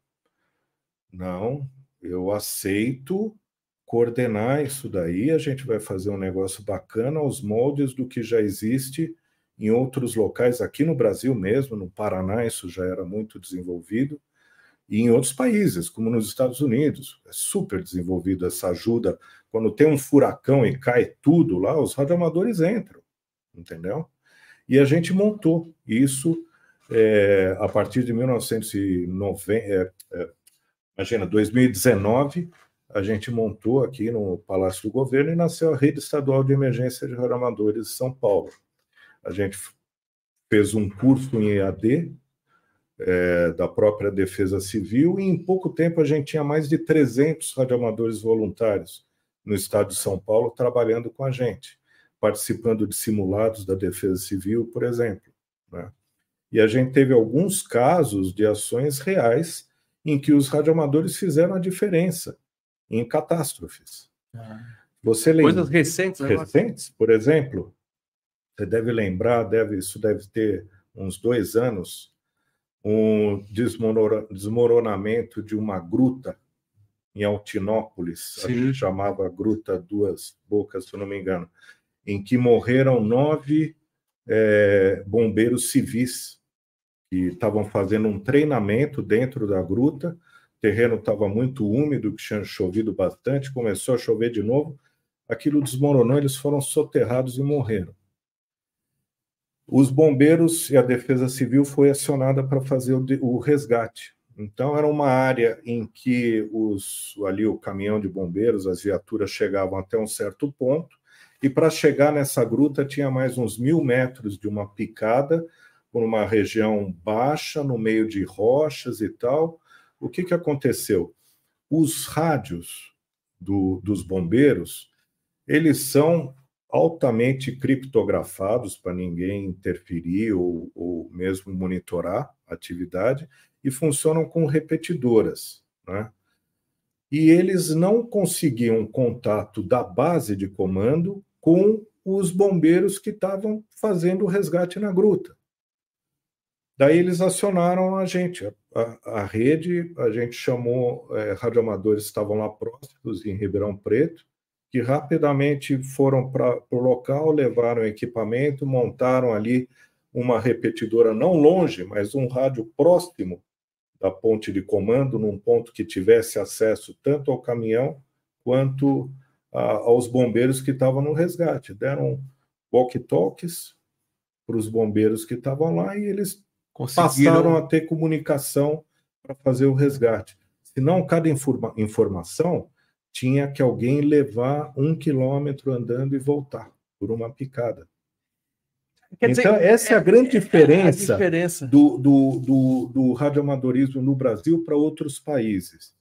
Speaker 2: Não, eu aceito coordenar isso daí, a gente vai fazer um negócio bacana aos moldes do que já existe em outros locais, aqui no Brasil mesmo, no Paraná, isso já era muito desenvolvido, e em outros países, como nos Estados Unidos. É super desenvolvido essa ajuda. Quando tem um furacão e cai tudo lá, os radioamadores entram, entendeu? E a gente montou isso é, a partir de 1990, é, é, imagina, 2019, a gente montou aqui no Palácio do Governo e nasceu a Rede Estadual de Emergência de Radioamadores de São Paulo. A gente fez um curso em EAD é, da própria Defesa Civil e em pouco tempo a gente tinha mais de 300 radioamadores voluntários no estado de São Paulo trabalhando com a gente, participando de simulados da Defesa Civil, por exemplo. Né? E a gente teve alguns casos de ações reais em que os radioamadores fizeram a diferença em catástrofes. Ah. Você lembra?
Speaker 1: Coisas recentes,
Speaker 2: recentes, por exemplo, você deve lembrar, deve, isso deve ter uns dois anos, um desmoronamento de uma gruta em Altinópolis, Sim. chamava Gruta Duas Bocas, se eu não me engano, em que morreram nove é, bombeiros civis que estavam fazendo um treinamento dentro da gruta. O terreno estava muito úmido, que tinha chovido bastante, começou a chover de novo. Aquilo desmoronou, eles foram soterrados e morreram. Os bombeiros e a Defesa Civil foi acionada para fazer o, o, resgate. Então era uma área em que os ali o caminhão de bombeiros, as viaturas chegavam até um certo ponto e para chegar nessa gruta tinha mais uns mil metros de uma picada por uma região baixa no meio de rochas e tal. O que que aconteceu? Os rádios do, dos bombeiros eles são altamente criptografados para ninguém interferir ou, ou, mesmo monitorar a atividade e funcionam com repetidoras, né? E eles não conseguiam contato da base de comando com os bombeiros que estavam fazendo o resgate na gruta. Daí eles acionaram a gente, a, a rede, a gente chamou, é, radioamadores estavam lá próximos, em Ribeirão Preto, que rapidamente foram para o local, levaram equipamento, montaram ali uma repetidora não longe, mas um rádio próximo da ponte de comando, num ponto que tivesse acesso tanto ao caminhão quanto a, aos bombeiros que estavam no resgate. Deram walkie-talkies para os bombeiros que estavam lá e eles passaram a ter comunicação para fazer o resgate. Senão, cada informa informação tinha que alguém levar um quilômetro andando e voltar por uma picada. Quer então, dizer, essa é, a grande diferença, é a diferença. Do, do, do, do radioamadorismo no Brasil para outros países.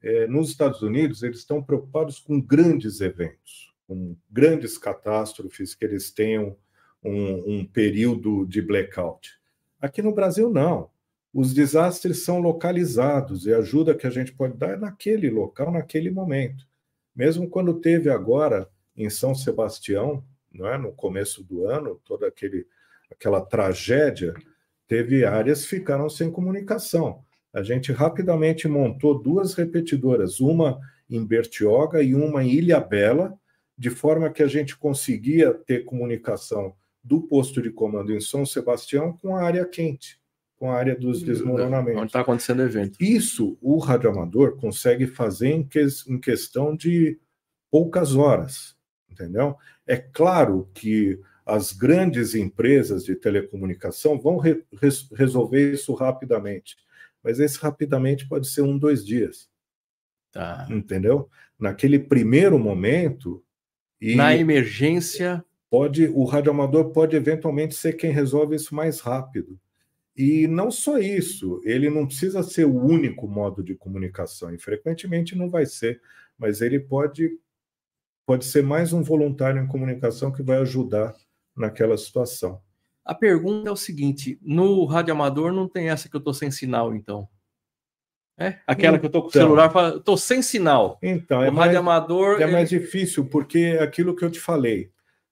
Speaker 2: É, nos Estados Unidos, eles estão preocupados com grandes eventos, com grandes catástrofes que eles tenham um, um período de blackout. Aqui no Brasil, não. Os desastres são localizados e a ajuda que a gente pode dar é naquele local, naquele momento. Mesmo quando teve agora em São Sebastião, não é, no começo do ano, toda aquele, aquela tragédia, teve áreas que ficaram sem comunicação. A gente rapidamente montou duas repetidoras, uma em Bertioga e uma em Ilha Bela, de forma que a gente conseguia ter comunicação do posto de comando em São Sebastião com a área quente, com a área dos desmoronamentos.
Speaker 1: Onde está acontecendo o evento.
Speaker 2: Isso o radioamador consegue fazer em, que, em questão de poucas horas, entendeu? É claro que as grandes empresas de telecomunicação vão re, res, resolver isso rapidamente, mas esse rapidamente pode ser um, dois dias. Tá. Entendeu? Naquele primeiro momento.
Speaker 1: E... Na emergência
Speaker 2: pode o radioamador pode eventualmente ser quem resolve isso mais rápido. E não só isso, ele não precisa ser o único modo de comunicação, e frequentemente não vai ser, mas ele pode, pode ser mais um voluntário em comunicação que vai ajudar naquela situação.
Speaker 1: A pergunta é o seguinte: no radioamador não tem essa que eu estou sem sinal, então? É? Aquela que eu estou com o então. celular, estou sem sinal.
Speaker 2: Então, é o radioamador. Mais, é mais difícil, porque é aquilo que eu te falei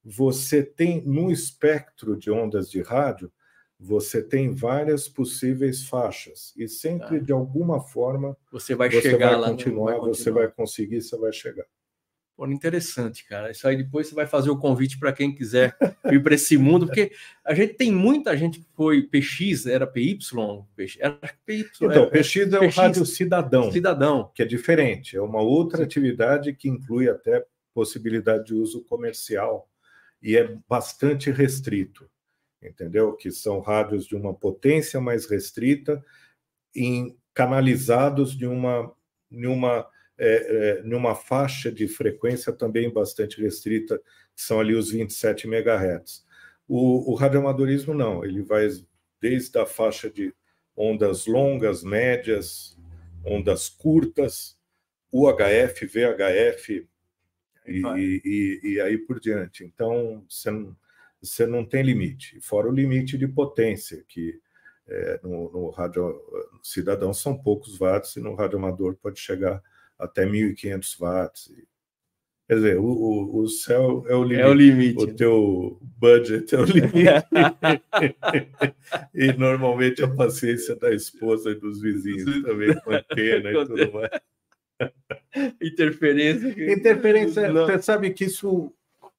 Speaker 2: você tem no espectro de ondas de rádio, você tem várias possíveis faixas e sempre tá. de alguma forma
Speaker 1: você vai você chegar vai
Speaker 2: lá, continuar, vai continuar, você vai conseguir, você vai chegar.
Speaker 1: Interessante, cara. Isso aí depois você vai fazer o convite para quem quiser ir para esse mundo, porque a gente tem muita gente que foi PX, era PY,
Speaker 2: era PY. Então, é, PX é o rádio cidadão,
Speaker 1: cidadão,
Speaker 2: que é diferente, é uma outra Sim. atividade que inclui até possibilidade de uso comercial e é bastante restrito, entendeu? Que são rádios de uma potência mais restrita, em, canalizados de uma, de uma, é, é, uma faixa de frequência também bastante restrita, que são ali os 27 MHz. O, o radioamadorismo não, ele vai desde a faixa de ondas longas, médias, ondas curtas, UHF, VHF, e, e, e, aí por diante. Então, você não, você não tem limite, fora o limite de potência, que é, no, no rádio cidadão são poucos watts, e no rádio amador pode chegar até 1.500 watts. Quer dizer, o, o, céu é o limite. É o limite. O teu budget é o limite. e normalmente a paciência da esposa e dos vizinhos também com antena e tudo mais.
Speaker 1: Interferência.
Speaker 2: Interferência, Não. você sabe que isso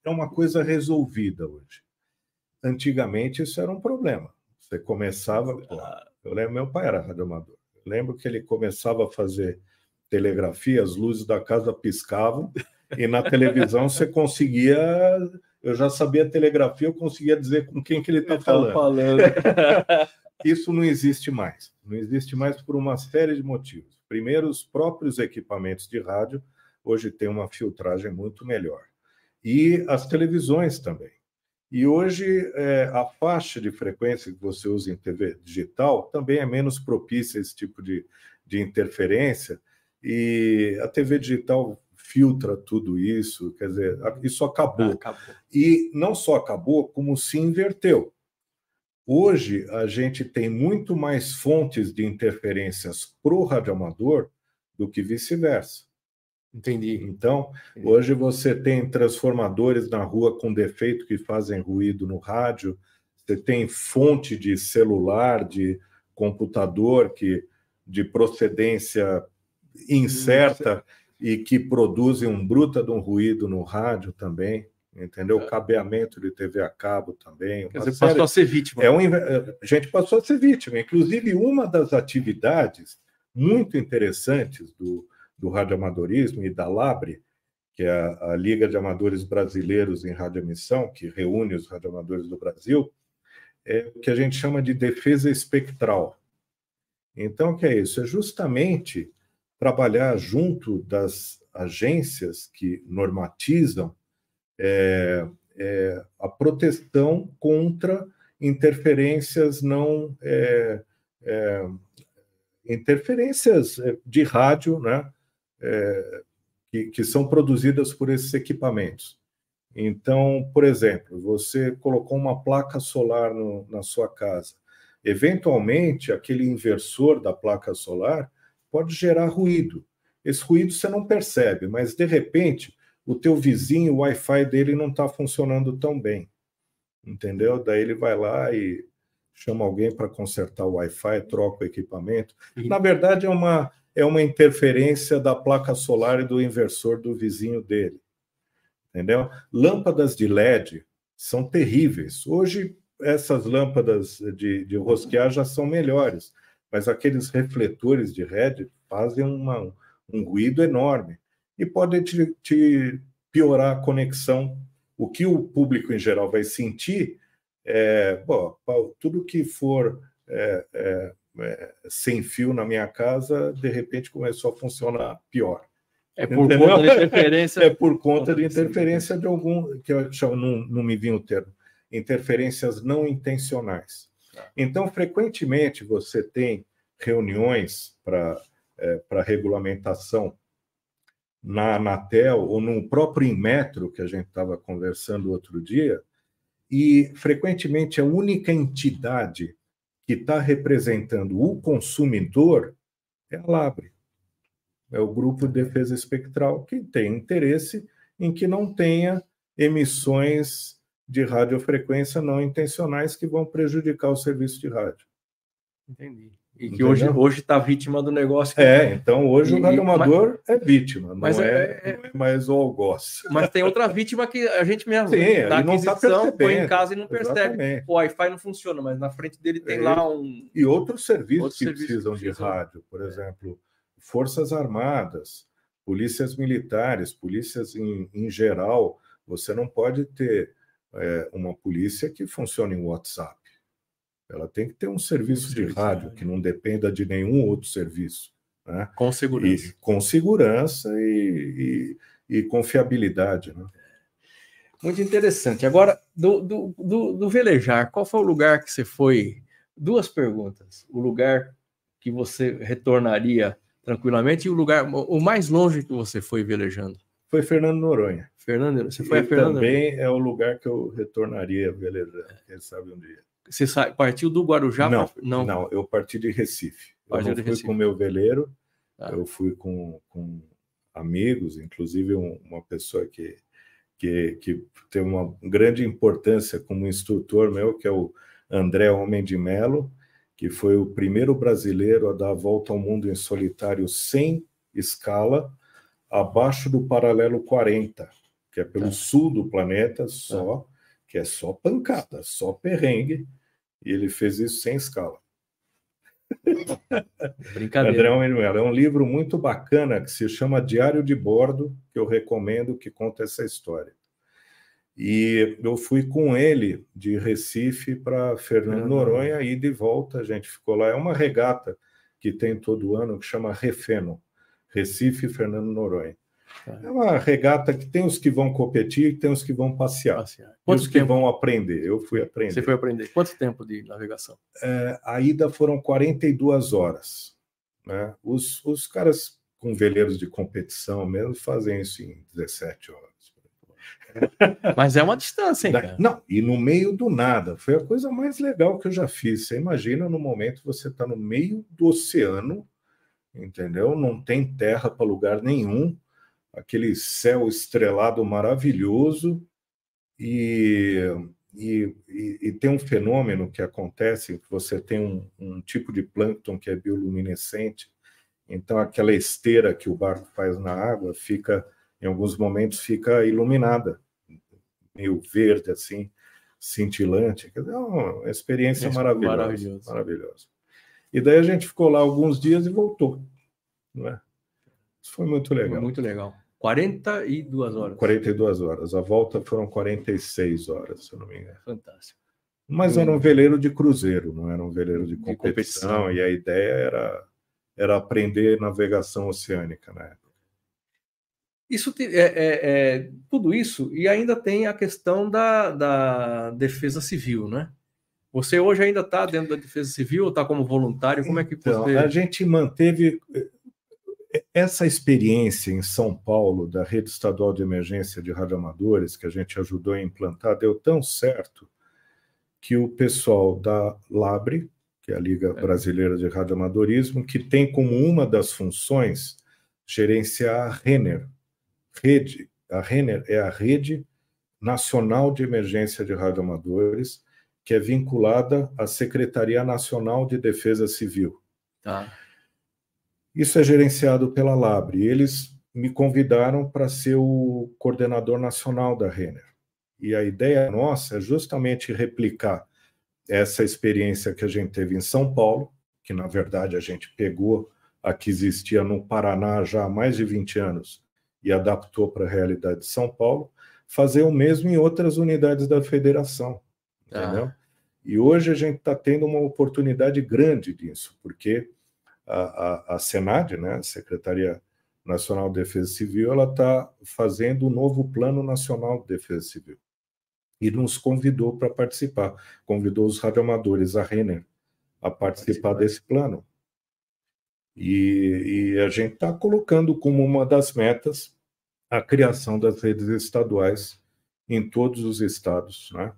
Speaker 2: é uma coisa resolvida hoje. Antigamente isso era um problema. Você começava. Pô, eu lembro, meu pai era radioamador. Eu lembro que ele começava a fazer telegrafia, as luzes da casa piscavam, e na televisão você conseguia. Eu já sabia telegrafia, eu conseguia dizer com quem que ele está falando. falando. Isso não existe mais. Não existe mais por uma série de motivos. Primeiro, os próprios equipamentos de rádio hoje têm uma filtragem muito melhor. E as televisões também. E hoje é, a faixa de frequência que você usa em TV digital também é menos propícia a esse tipo de, de interferência. E a TV digital filtra tudo isso, quer dizer, isso acabou. Ah, acabou. E não só acabou, como se inverteu. Hoje, a gente tem muito mais fontes de interferências para o radioamador do que vice-versa.
Speaker 1: Entendi.
Speaker 2: Então, Entendi. hoje você tem transformadores na rua com defeito que fazem ruído no rádio, você tem fonte de celular, de computador que de procedência incerta e que produzem um bruta de um ruído no rádio também, entendeu? É. Cabeamento de TV a cabo também.
Speaker 1: Quer dizer, série... passou a ser vítima.
Speaker 2: É um... A gente passou a ser vítima. Inclusive, uma das atividades muito interessantes do, do radioamadorismo e da LABRE, que é a, a Liga de Amadores Brasileiros em Radioemissão, que reúne os radioamadores do Brasil, é o que a gente chama de defesa espectral. Então, o que é isso? É justamente trabalhar junto das agências que normatizam é, é, a proteção contra interferências não é, é interferências é, de rádio, né, é, que, que são produzidas por esses equipamentos. Então, por exemplo, você colocou uma placa solar no, na sua casa. Eventualmente, aquele inversor da placa solar pode gerar ruído. Esse ruído você não percebe, mas de repente o teu vizinho, o Wi-Fi dele não está funcionando tão bem, entendeu? Daí ele vai lá e chama alguém para consertar o Wi-Fi, troca o equipamento. Na verdade, é uma, é uma interferência da placa solar e do inversor do vizinho dele, entendeu? Lâmpadas de LED são terríveis. Hoje, essas lâmpadas de, de rosquear já são melhores, mas aqueles refletores de LED fazem uma, um ruído enorme e podem te, te, piorar a conexão. O que o público em geral vai sentir é, bom, tudo que for é, é, é, sem fio na minha casa, de repente começou a funcionar pior.
Speaker 1: É por Entendeu? conta de interferência.
Speaker 2: É por conta de interferência de algum, que eu chamo, não, não me vinha o termo, interferências não intencionais. Então, frequentemente, você tem reuniões para é, regulamentação na Anatel ou no próprio Inmetro, que a gente estava conversando outro dia, e frequentemente a única entidade que está representando o consumidor é a Labre. É o Grupo de Defesa Espectral, que tem interesse em que não tenha emissões de radiofrequência não intencionais que vão prejudicar o serviço de rádio.
Speaker 1: Entendi. E que Entendeu? hoje hoje está vítima do negócio. Que...
Speaker 2: É, então hoje e, o radioamador é vítima, não, mas é, é, não é mais o algoz.
Speaker 1: Mas tem outra vítima que a gente mesmo
Speaker 2: Sim,
Speaker 1: da
Speaker 2: não está
Speaker 1: põe em casa e não percebe. Exatamente. O Wi-Fi não funciona, mas na frente dele tem é, lá um.
Speaker 2: E outros serviços outros que serviços precisam que de rádio, por exemplo, Forças Armadas, polícias militares, polícias em, em geral. Você não pode ter é, uma polícia que funcione em WhatsApp. Ela tem que ter um serviço de rádio que não dependa de nenhum outro serviço. Né?
Speaker 1: Com segurança.
Speaker 2: E, com segurança e, e, e confiabilidade. Né?
Speaker 1: Muito interessante. Agora, do, do, do, do, velejar, qual foi o lugar que você foi? Duas perguntas. O lugar que você retornaria tranquilamente e o lugar, o mais longe que você foi velejando?
Speaker 2: Foi Fernando Noronha.
Speaker 1: Fernando, você foi
Speaker 2: e
Speaker 1: a Fernando
Speaker 2: também é o lugar que eu retornaria velejando, quem sabe um dia.
Speaker 1: Você partiu do Guarujá?
Speaker 2: Não, pra... não. não, eu parti de Recife. Partiu eu fui Recife. com meu veleiro, ah. eu fui com, com amigos, inclusive um, uma pessoa que, que, que tem uma grande importância como instrutor meu, que é o André Homem de Melo, que foi o primeiro brasileiro a dar a volta ao mundo em solitário sem escala, abaixo do paralelo 40, que é pelo tá. sul do planeta só, tá. que é só pancada, só perrengue, e ele fez isso sem escala.
Speaker 1: Brincadeira.
Speaker 2: André Manuel, é um livro muito bacana que se chama Diário de Bordo, que eu recomendo que conta essa história. E eu fui com ele de Recife para Fernando Noronha e de volta a gente ficou lá. É uma regata que tem todo ano que chama Refeno, Recife Fernando Noronha. É uma regata que tem os que vão competir e tem os que vão passear. passear. Quantos que vão aprender? Eu fui aprender.
Speaker 1: Você foi aprender. Quanto tempo de navegação?
Speaker 2: É, a ida foram 42 horas. Né? Os, os caras com veleiros de competição mesmo fazem isso em 17 horas.
Speaker 1: Mas é uma distância, hein, cara?
Speaker 2: Não, e no meio do nada. Foi a coisa mais legal que eu já fiz. Você imagina no momento você está no meio do oceano, entendeu? Não tem terra para lugar nenhum, aquele céu estrelado maravilhoso e, e, e, tem um fenômeno que acontece, você tem um, um tipo de plâncton que é bioluminescente, então aquela esteira que o barco faz na água fica em alguns momentos fica iluminada, meio verde assim, cintilante. É uma experiência é maravilhosa, maravilhoso. maravilhosa. E daí a gente ficou lá alguns dias e voltou. Né? Isso foi muito legal. Foi
Speaker 1: muito legal. 42 horas.
Speaker 2: 42 horas. A volta foram 46 horas, se eu não me engano.
Speaker 1: Fantástico.
Speaker 2: Mas era um veleiro de cruzeiro, não era um veleiro de competição, de competição. e a ideia era, era aprender navegação oceânica na época.
Speaker 1: Isso é, é, é, tudo isso, e ainda tem a questão da, da defesa civil, né? Você hoje ainda está dentro da defesa civil ou está como voluntário? Como é que
Speaker 2: então,
Speaker 1: você...
Speaker 2: A gente manteve eh, essa experiência em São Paulo da rede estadual de emergência de radioamadores que a gente ajudou a implantar deu tão certo que o pessoal da Labre, que é a Liga é. Brasileira de Radioamadorismo, que tem como uma das funções gerenciar a Renner, rede, a Renner é a Rede Nacional de Emergência de Radioamadores, que é vinculada à Secretaria Nacional de Defesa Civil.
Speaker 1: Tá.
Speaker 2: Isso é gerenciado pela Labre. Eles me convidaram para ser o coordenador nacional da Renner. E a ideia nossa é justamente replicar essa experiência que a gente teve em São Paulo, que na verdade a gente pegou a que existia no Paraná já há mais de 20 anos e adaptou para a realidade de São Paulo, fazer o mesmo em outras unidades da federação, ah. entendeu? E hoje a gente está tendo uma oportunidade grande disso, porque a, a, a Senad, né, a Secretaria Nacional de Defesa Civil, ela está fazendo um novo Plano Nacional de Defesa Civil e nos convidou para participar, convidou os radioamadores, a Renner, a participar desse plano. E, e a gente está colocando como uma das metas a criação das redes estaduais em todos os estados, né?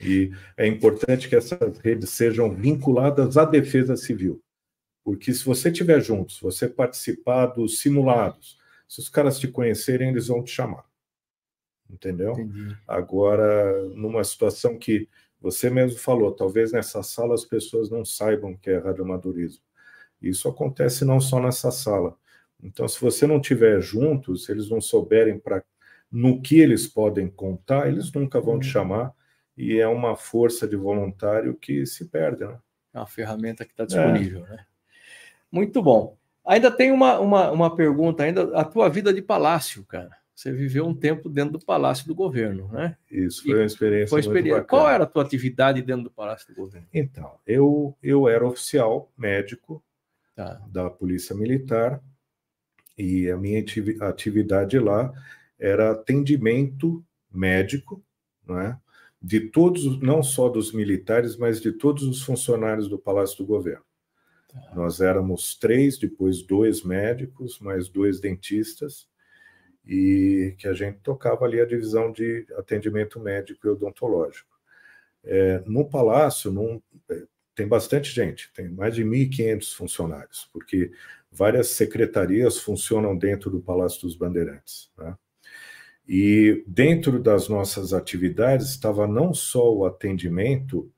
Speaker 2: E é importante que essas redes sejam vinculadas à defesa civil, porque se você estiver junto, se você participar dos simulados, se os caras te conhecerem, eles vão te chamar, entendeu? Entendi. Agora, numa situação que você mesmo falou, talvez nessa sala as pessoas não saibam o que é radioamadorismo. Isso acontece não só nessa sala. Então, se você não tiver junto, se eles não souberem para no que eles podem contar, eles nunca vão te uhum. chamar e é uma força de voluntário que se perde, né?
Speaker 1: É uma ferramenta que está disponível, é. né? Muito bom. Ainda tem uma, uma, uma pergunta ainda, a tua vida de palácio, cara. Você viveu um tempo dentro do palácio do governo, né?
Speaker 2: Isso, foi uma experiência,
Speaker 1: foi experiência. Qual era a tua atividade dentro do palácio do governo?
Speaker 2: Então, eu, eu era oficial médico tá. da Polícia Militar e a minha atividade lá era atendimento médico, não é? de todos, não só dos militares, mas de todos os funcionários do Palácio do Governo. Nós éramos três, depois dois médicos, mais dois dentistas, e que a gente tocava ali a divisão de atendimento médico e odontológico. É, no Palácio não, é, tem bastante gente, tem mais de 1.500 funcionários, porque várias secretarias funcionam dentro do Palácio dos Bandeirantes. Né? E dentro das nossas atividades estava não só o atendimento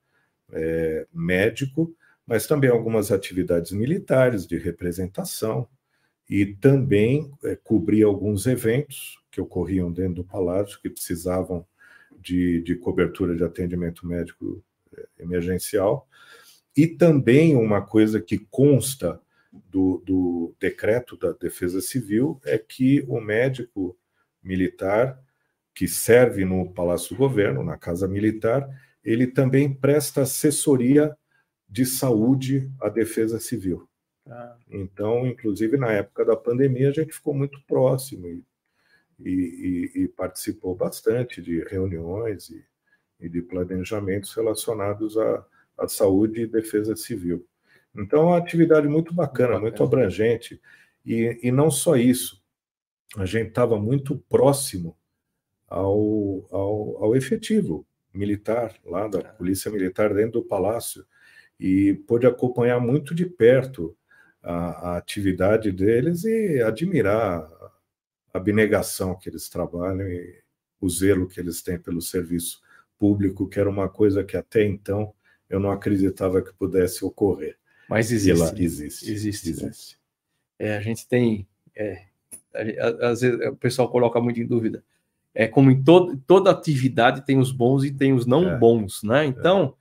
Speaker 2: é, médico, mas também algumas atividades militares de representação e também é, cobrir alguns eventos que ocorriam dentro do palácio que precisavam de, de cobertura de atendimento médico é, emergencial. E também uma coisa que consta do, do decreto da Defesa Civil é que o médico militar que serve no Palácio do Governo, na Casa Militar, ele também presta assessoria de saúde à Defesa Civil. Ah. Então, inclusive na época da pandemia, a gente ficou muito próximo e, e, e, participou bastante de reuniões e, e de planejamentos relacionados à, à saúde e defesa civil. Então, é uma atividade muito bacana, muito, muito abrangente. E, e não só isso, a gente estava muito próximo ao, ao, ao efetivo militar, lá da Polícia Militar, dentro do Palácio, e pôde acompanhar muito de perto a, a atividade deles e admirar a abnegação que eles trabalham e o zelo que eles têm pelo serviço público, que era uma coisa que até então eu não acreditava que pudesse ocorrer.
Speaker 1: Mas existe.
Speaker 2: Lá, existe.
Speaker 1: Existe. existe. Né? É, a gente tem. É, às vezes o pessoal coloca muito em dúvida. É como em todo, toda atividade tem os bons e tem os não é. bons, né? Então,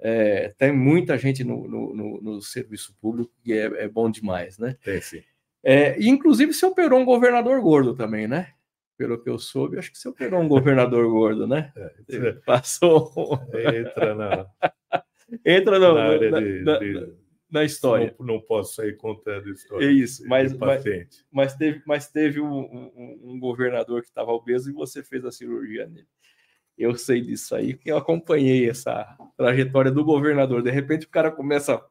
Speaker 1: é. tem muita gente no, no, no, no, serviço público que é, é bom demais, né?
Speaker 2: Tem sim.
Speaker 1: É, e, inclusive, você operou um governador gordo também, né? Pelo que eu soube, acho que você operou um governador gordo, né? É, Passou.
Speaker 2: Entra na.
Speaker 1: Entra no, na área na, de, na, de na história.
Speaker 2: Não, não, posso sair contando história.
Speaker 1: É isso, mas, mas, mas, teve, mas teve um, um, um governador que estava obeso e você fez a cirurgia nele. Eu sei disso aí, que eu acompanhei essa trajetória do governador. De repente o cara começa a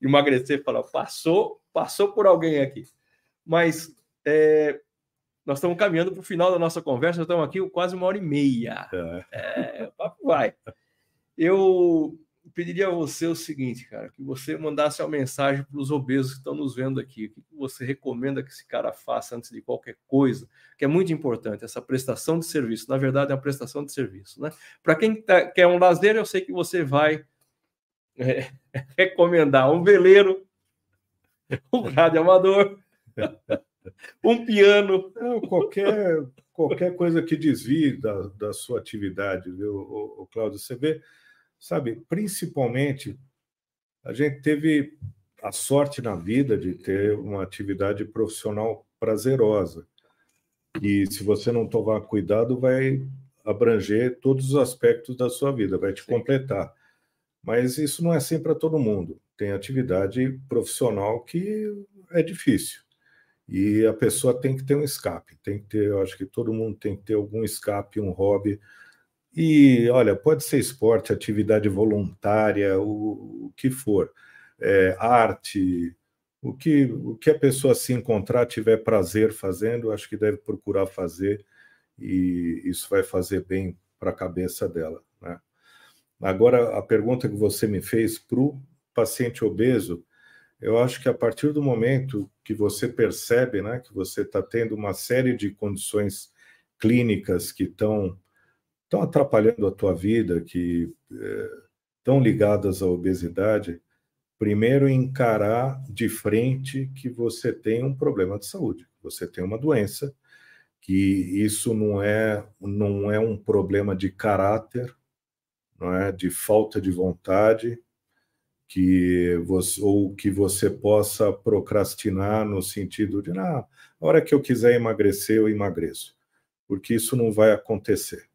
Speaker 1: emagrecer e fala: passou, passou por alguém aqui. Mas é, nós estamos caminhando para o final da nossa conversa, estamos aqui quase uma hora e meia. É, é o papo vai. Eu pediria a você o seguinte, cara, que você mandasse uma mensagem para os obesos que estão nos vendo aqui. O que você recomenda que esse cara faça antes de qualquer coisa? Que é muito importante, essa prestação de serviço. Na verdade, é uma prestação de serviço, né? Para quem tá, quer um lazer, eu sei que você vai é, recomendar um veleiro, um rádio amador, um piano.
Speaker 2: Não, qualquer, qualquer coisa que desvie da, da sua atividade, viu, o, o Cláudio? Você vê Sabe, principalmente, a gente teve a sorte na vida de ter uma atividade profissional prazerosa. E se você não tomar cuidado, vai abranger todos os aspectos da sua vida, vai te Sim. completar. Mas isso não é sempre para todo mundo. Tem atividade profissional que é difícil. E a pessoa tem que ter um escape, tem que ter, eu acho que todo mundo tem que ter algum escape, um hobby e, olha, pode ser esporte, atividade voluntária, o, o que for, é, arte, o que, o que a pessoa se encontrar, tiver prazer fazendo, acho que deve procurar fazer, e isso vai fazer bem para a cabeça dela. Né? Agora, a pergunta que você me fez para o paciente obeso, eu acho que a partir do momento que você percebe né, que você está tendo uma série de condições clínicas que estão estão atrapalhando a tua vida, que é, estão ligadas à obesidade, primeiro encarar de frente que você tem um problema de saúde, você tem uma doença, que isso não é não é um problema de caráter, não é? De falta de vontade, que você ou que você possa procrastinar no sentido de, ah, hora que eu quiser emagrecer, eu emagreço, porque isso não vai acontecer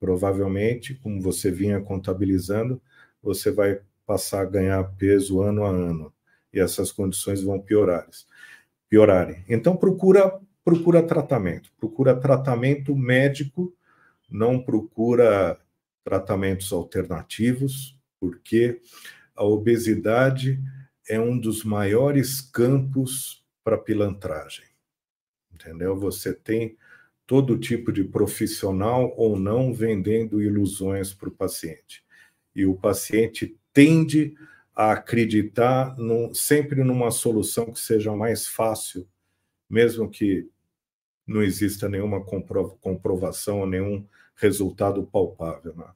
Speaker 2: provavelmente, como você vinha contabilizando, você vai passar a ganhar peso ano a ano e essas condições vão piorar, piorarem. Então procura procura tratamento, procura tratamento médico, não procura tratamentos alternativos, porque a obesidade é um dos maiores campos para pilantragem. Entendeu? Você tem todo tipo de profissional ou não vendendo ilusões para o paciente. E o paciente tende a acreditar sempre numa solução que seja mais fácil, mesmo que não exista nenhuma comprovação, nenhum resultado palpável. Né?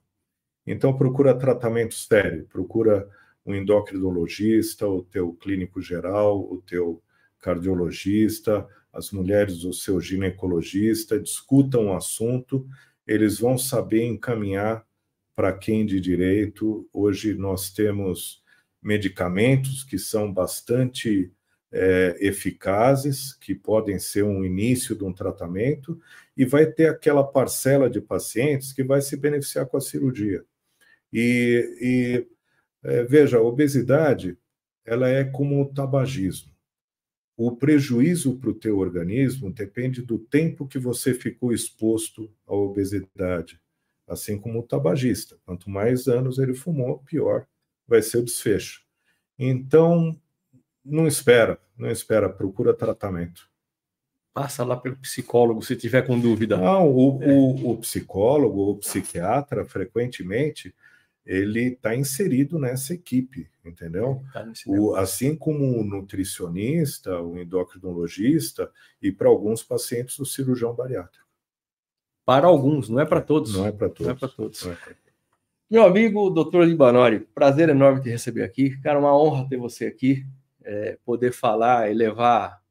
Speaker 2: Então, procura tratamento sério, procura um endocrinologista, o teu clínico geral, o teu cardiologista, as mulheres o seu ginecologista, discutam o assunto, eles vão saber encaminhar para quem de direito. Hoje nós temos medicamentos que são bastante é, eficazes, que podem ser um início de um tratamento, e vai ter aquela parcela de pacientes que vai se beneficiar com a cirurgia. E, e é, veja, a obesidade ela é como o tabagismo o prejuízo para o teu organismo depende do tempo que você ficou exposto à obesidade, assim como o tabagista. Quanto mais anos ele fumou, pior vai ser o desfecho. Então, Não espera, não espera, procura tratamento.
Speaker 1: Passa lá pelo psicólogo se tiver com dúvida.
Speaker 2: Não, o, o, o psicólogo, o psiquiatra, frequentemente, ele está inserido nessa equipe, entendeu? Tá o, assim como o nutricionista, o endocrinologista e para alguns pacientes o cirurgião bariátrico.
Speaker 1: Para alguns, não é para todos.
Speaker 2: Não é para todos.
Speaker 1: Não é para todos. É Meu amigo, doutor Libanori, prazer enorme te receber aqui. Cara, uma honra ter você aqui, é, poder falar e levar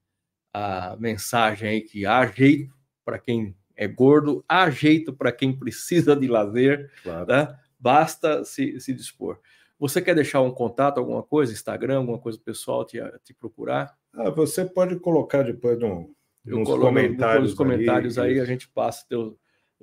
Speaker 1: a mensagem aí que há jeito para quem é gordo, há jeito para quem precisa de lazer, claro. né? Basta se, se dispor. Você quer deixar um contato, alguma coisa, Instagram, alguma coisa pessoal te, te procurar?
Speaker 2: Ah, você pode colocar depois no,
Speaker 1: nos comentários. Nos comentários aí, aí a gente passa teu,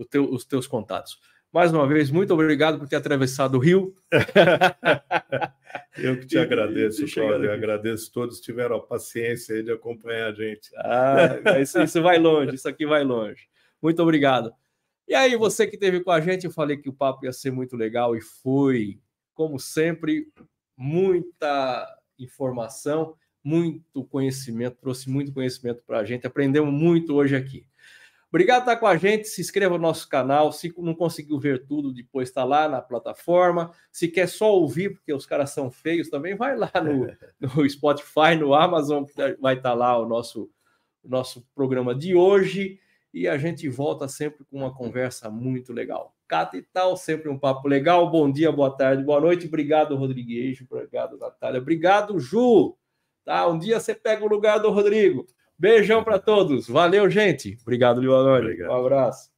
Speaker 1: teu, os teus contatos. Mais uma vez, muito obrigado por ter atravessado o Rio.
Speaker 2: Eu que te agradeço, Cláudio. Eu agradeço todos que tiveram a paciência de acompanhar a gente.
Speaker 1: Ah, isso, isso vai longe, isso aqui vai longe. Muito obrigado. E aí, você que esteve com a gente, eu falei que o papo ia ser muito legal e foi, como sempre, muita informação, muito conhecimento, trouxe muito conhecimento para a gente, aprendemos muito hoje aqui. Obrigado por estar com a gente. Se inscreva no nosso canal. Se não conseguiu ver tudo, depois está lá na plataforma. Se quer só ouvir, porque os caras são feios também, vai lá no, no Spotify, no Amazon, vai estar lá o nosso, o nosso programa de hoje e a gente volta sempre com uma conversa muito legal. Cata e tal, sempre um papo legal. Bom dia, boa tarde, boa noite. Obrigado, Rodrigues. Obrigado, Natália. Obrigado, Ju. Tá? Um dia você pega o lugar do Rodrigo. Beijão para todos. Valeu, gente. Obrigado, Leonor. Um abraço.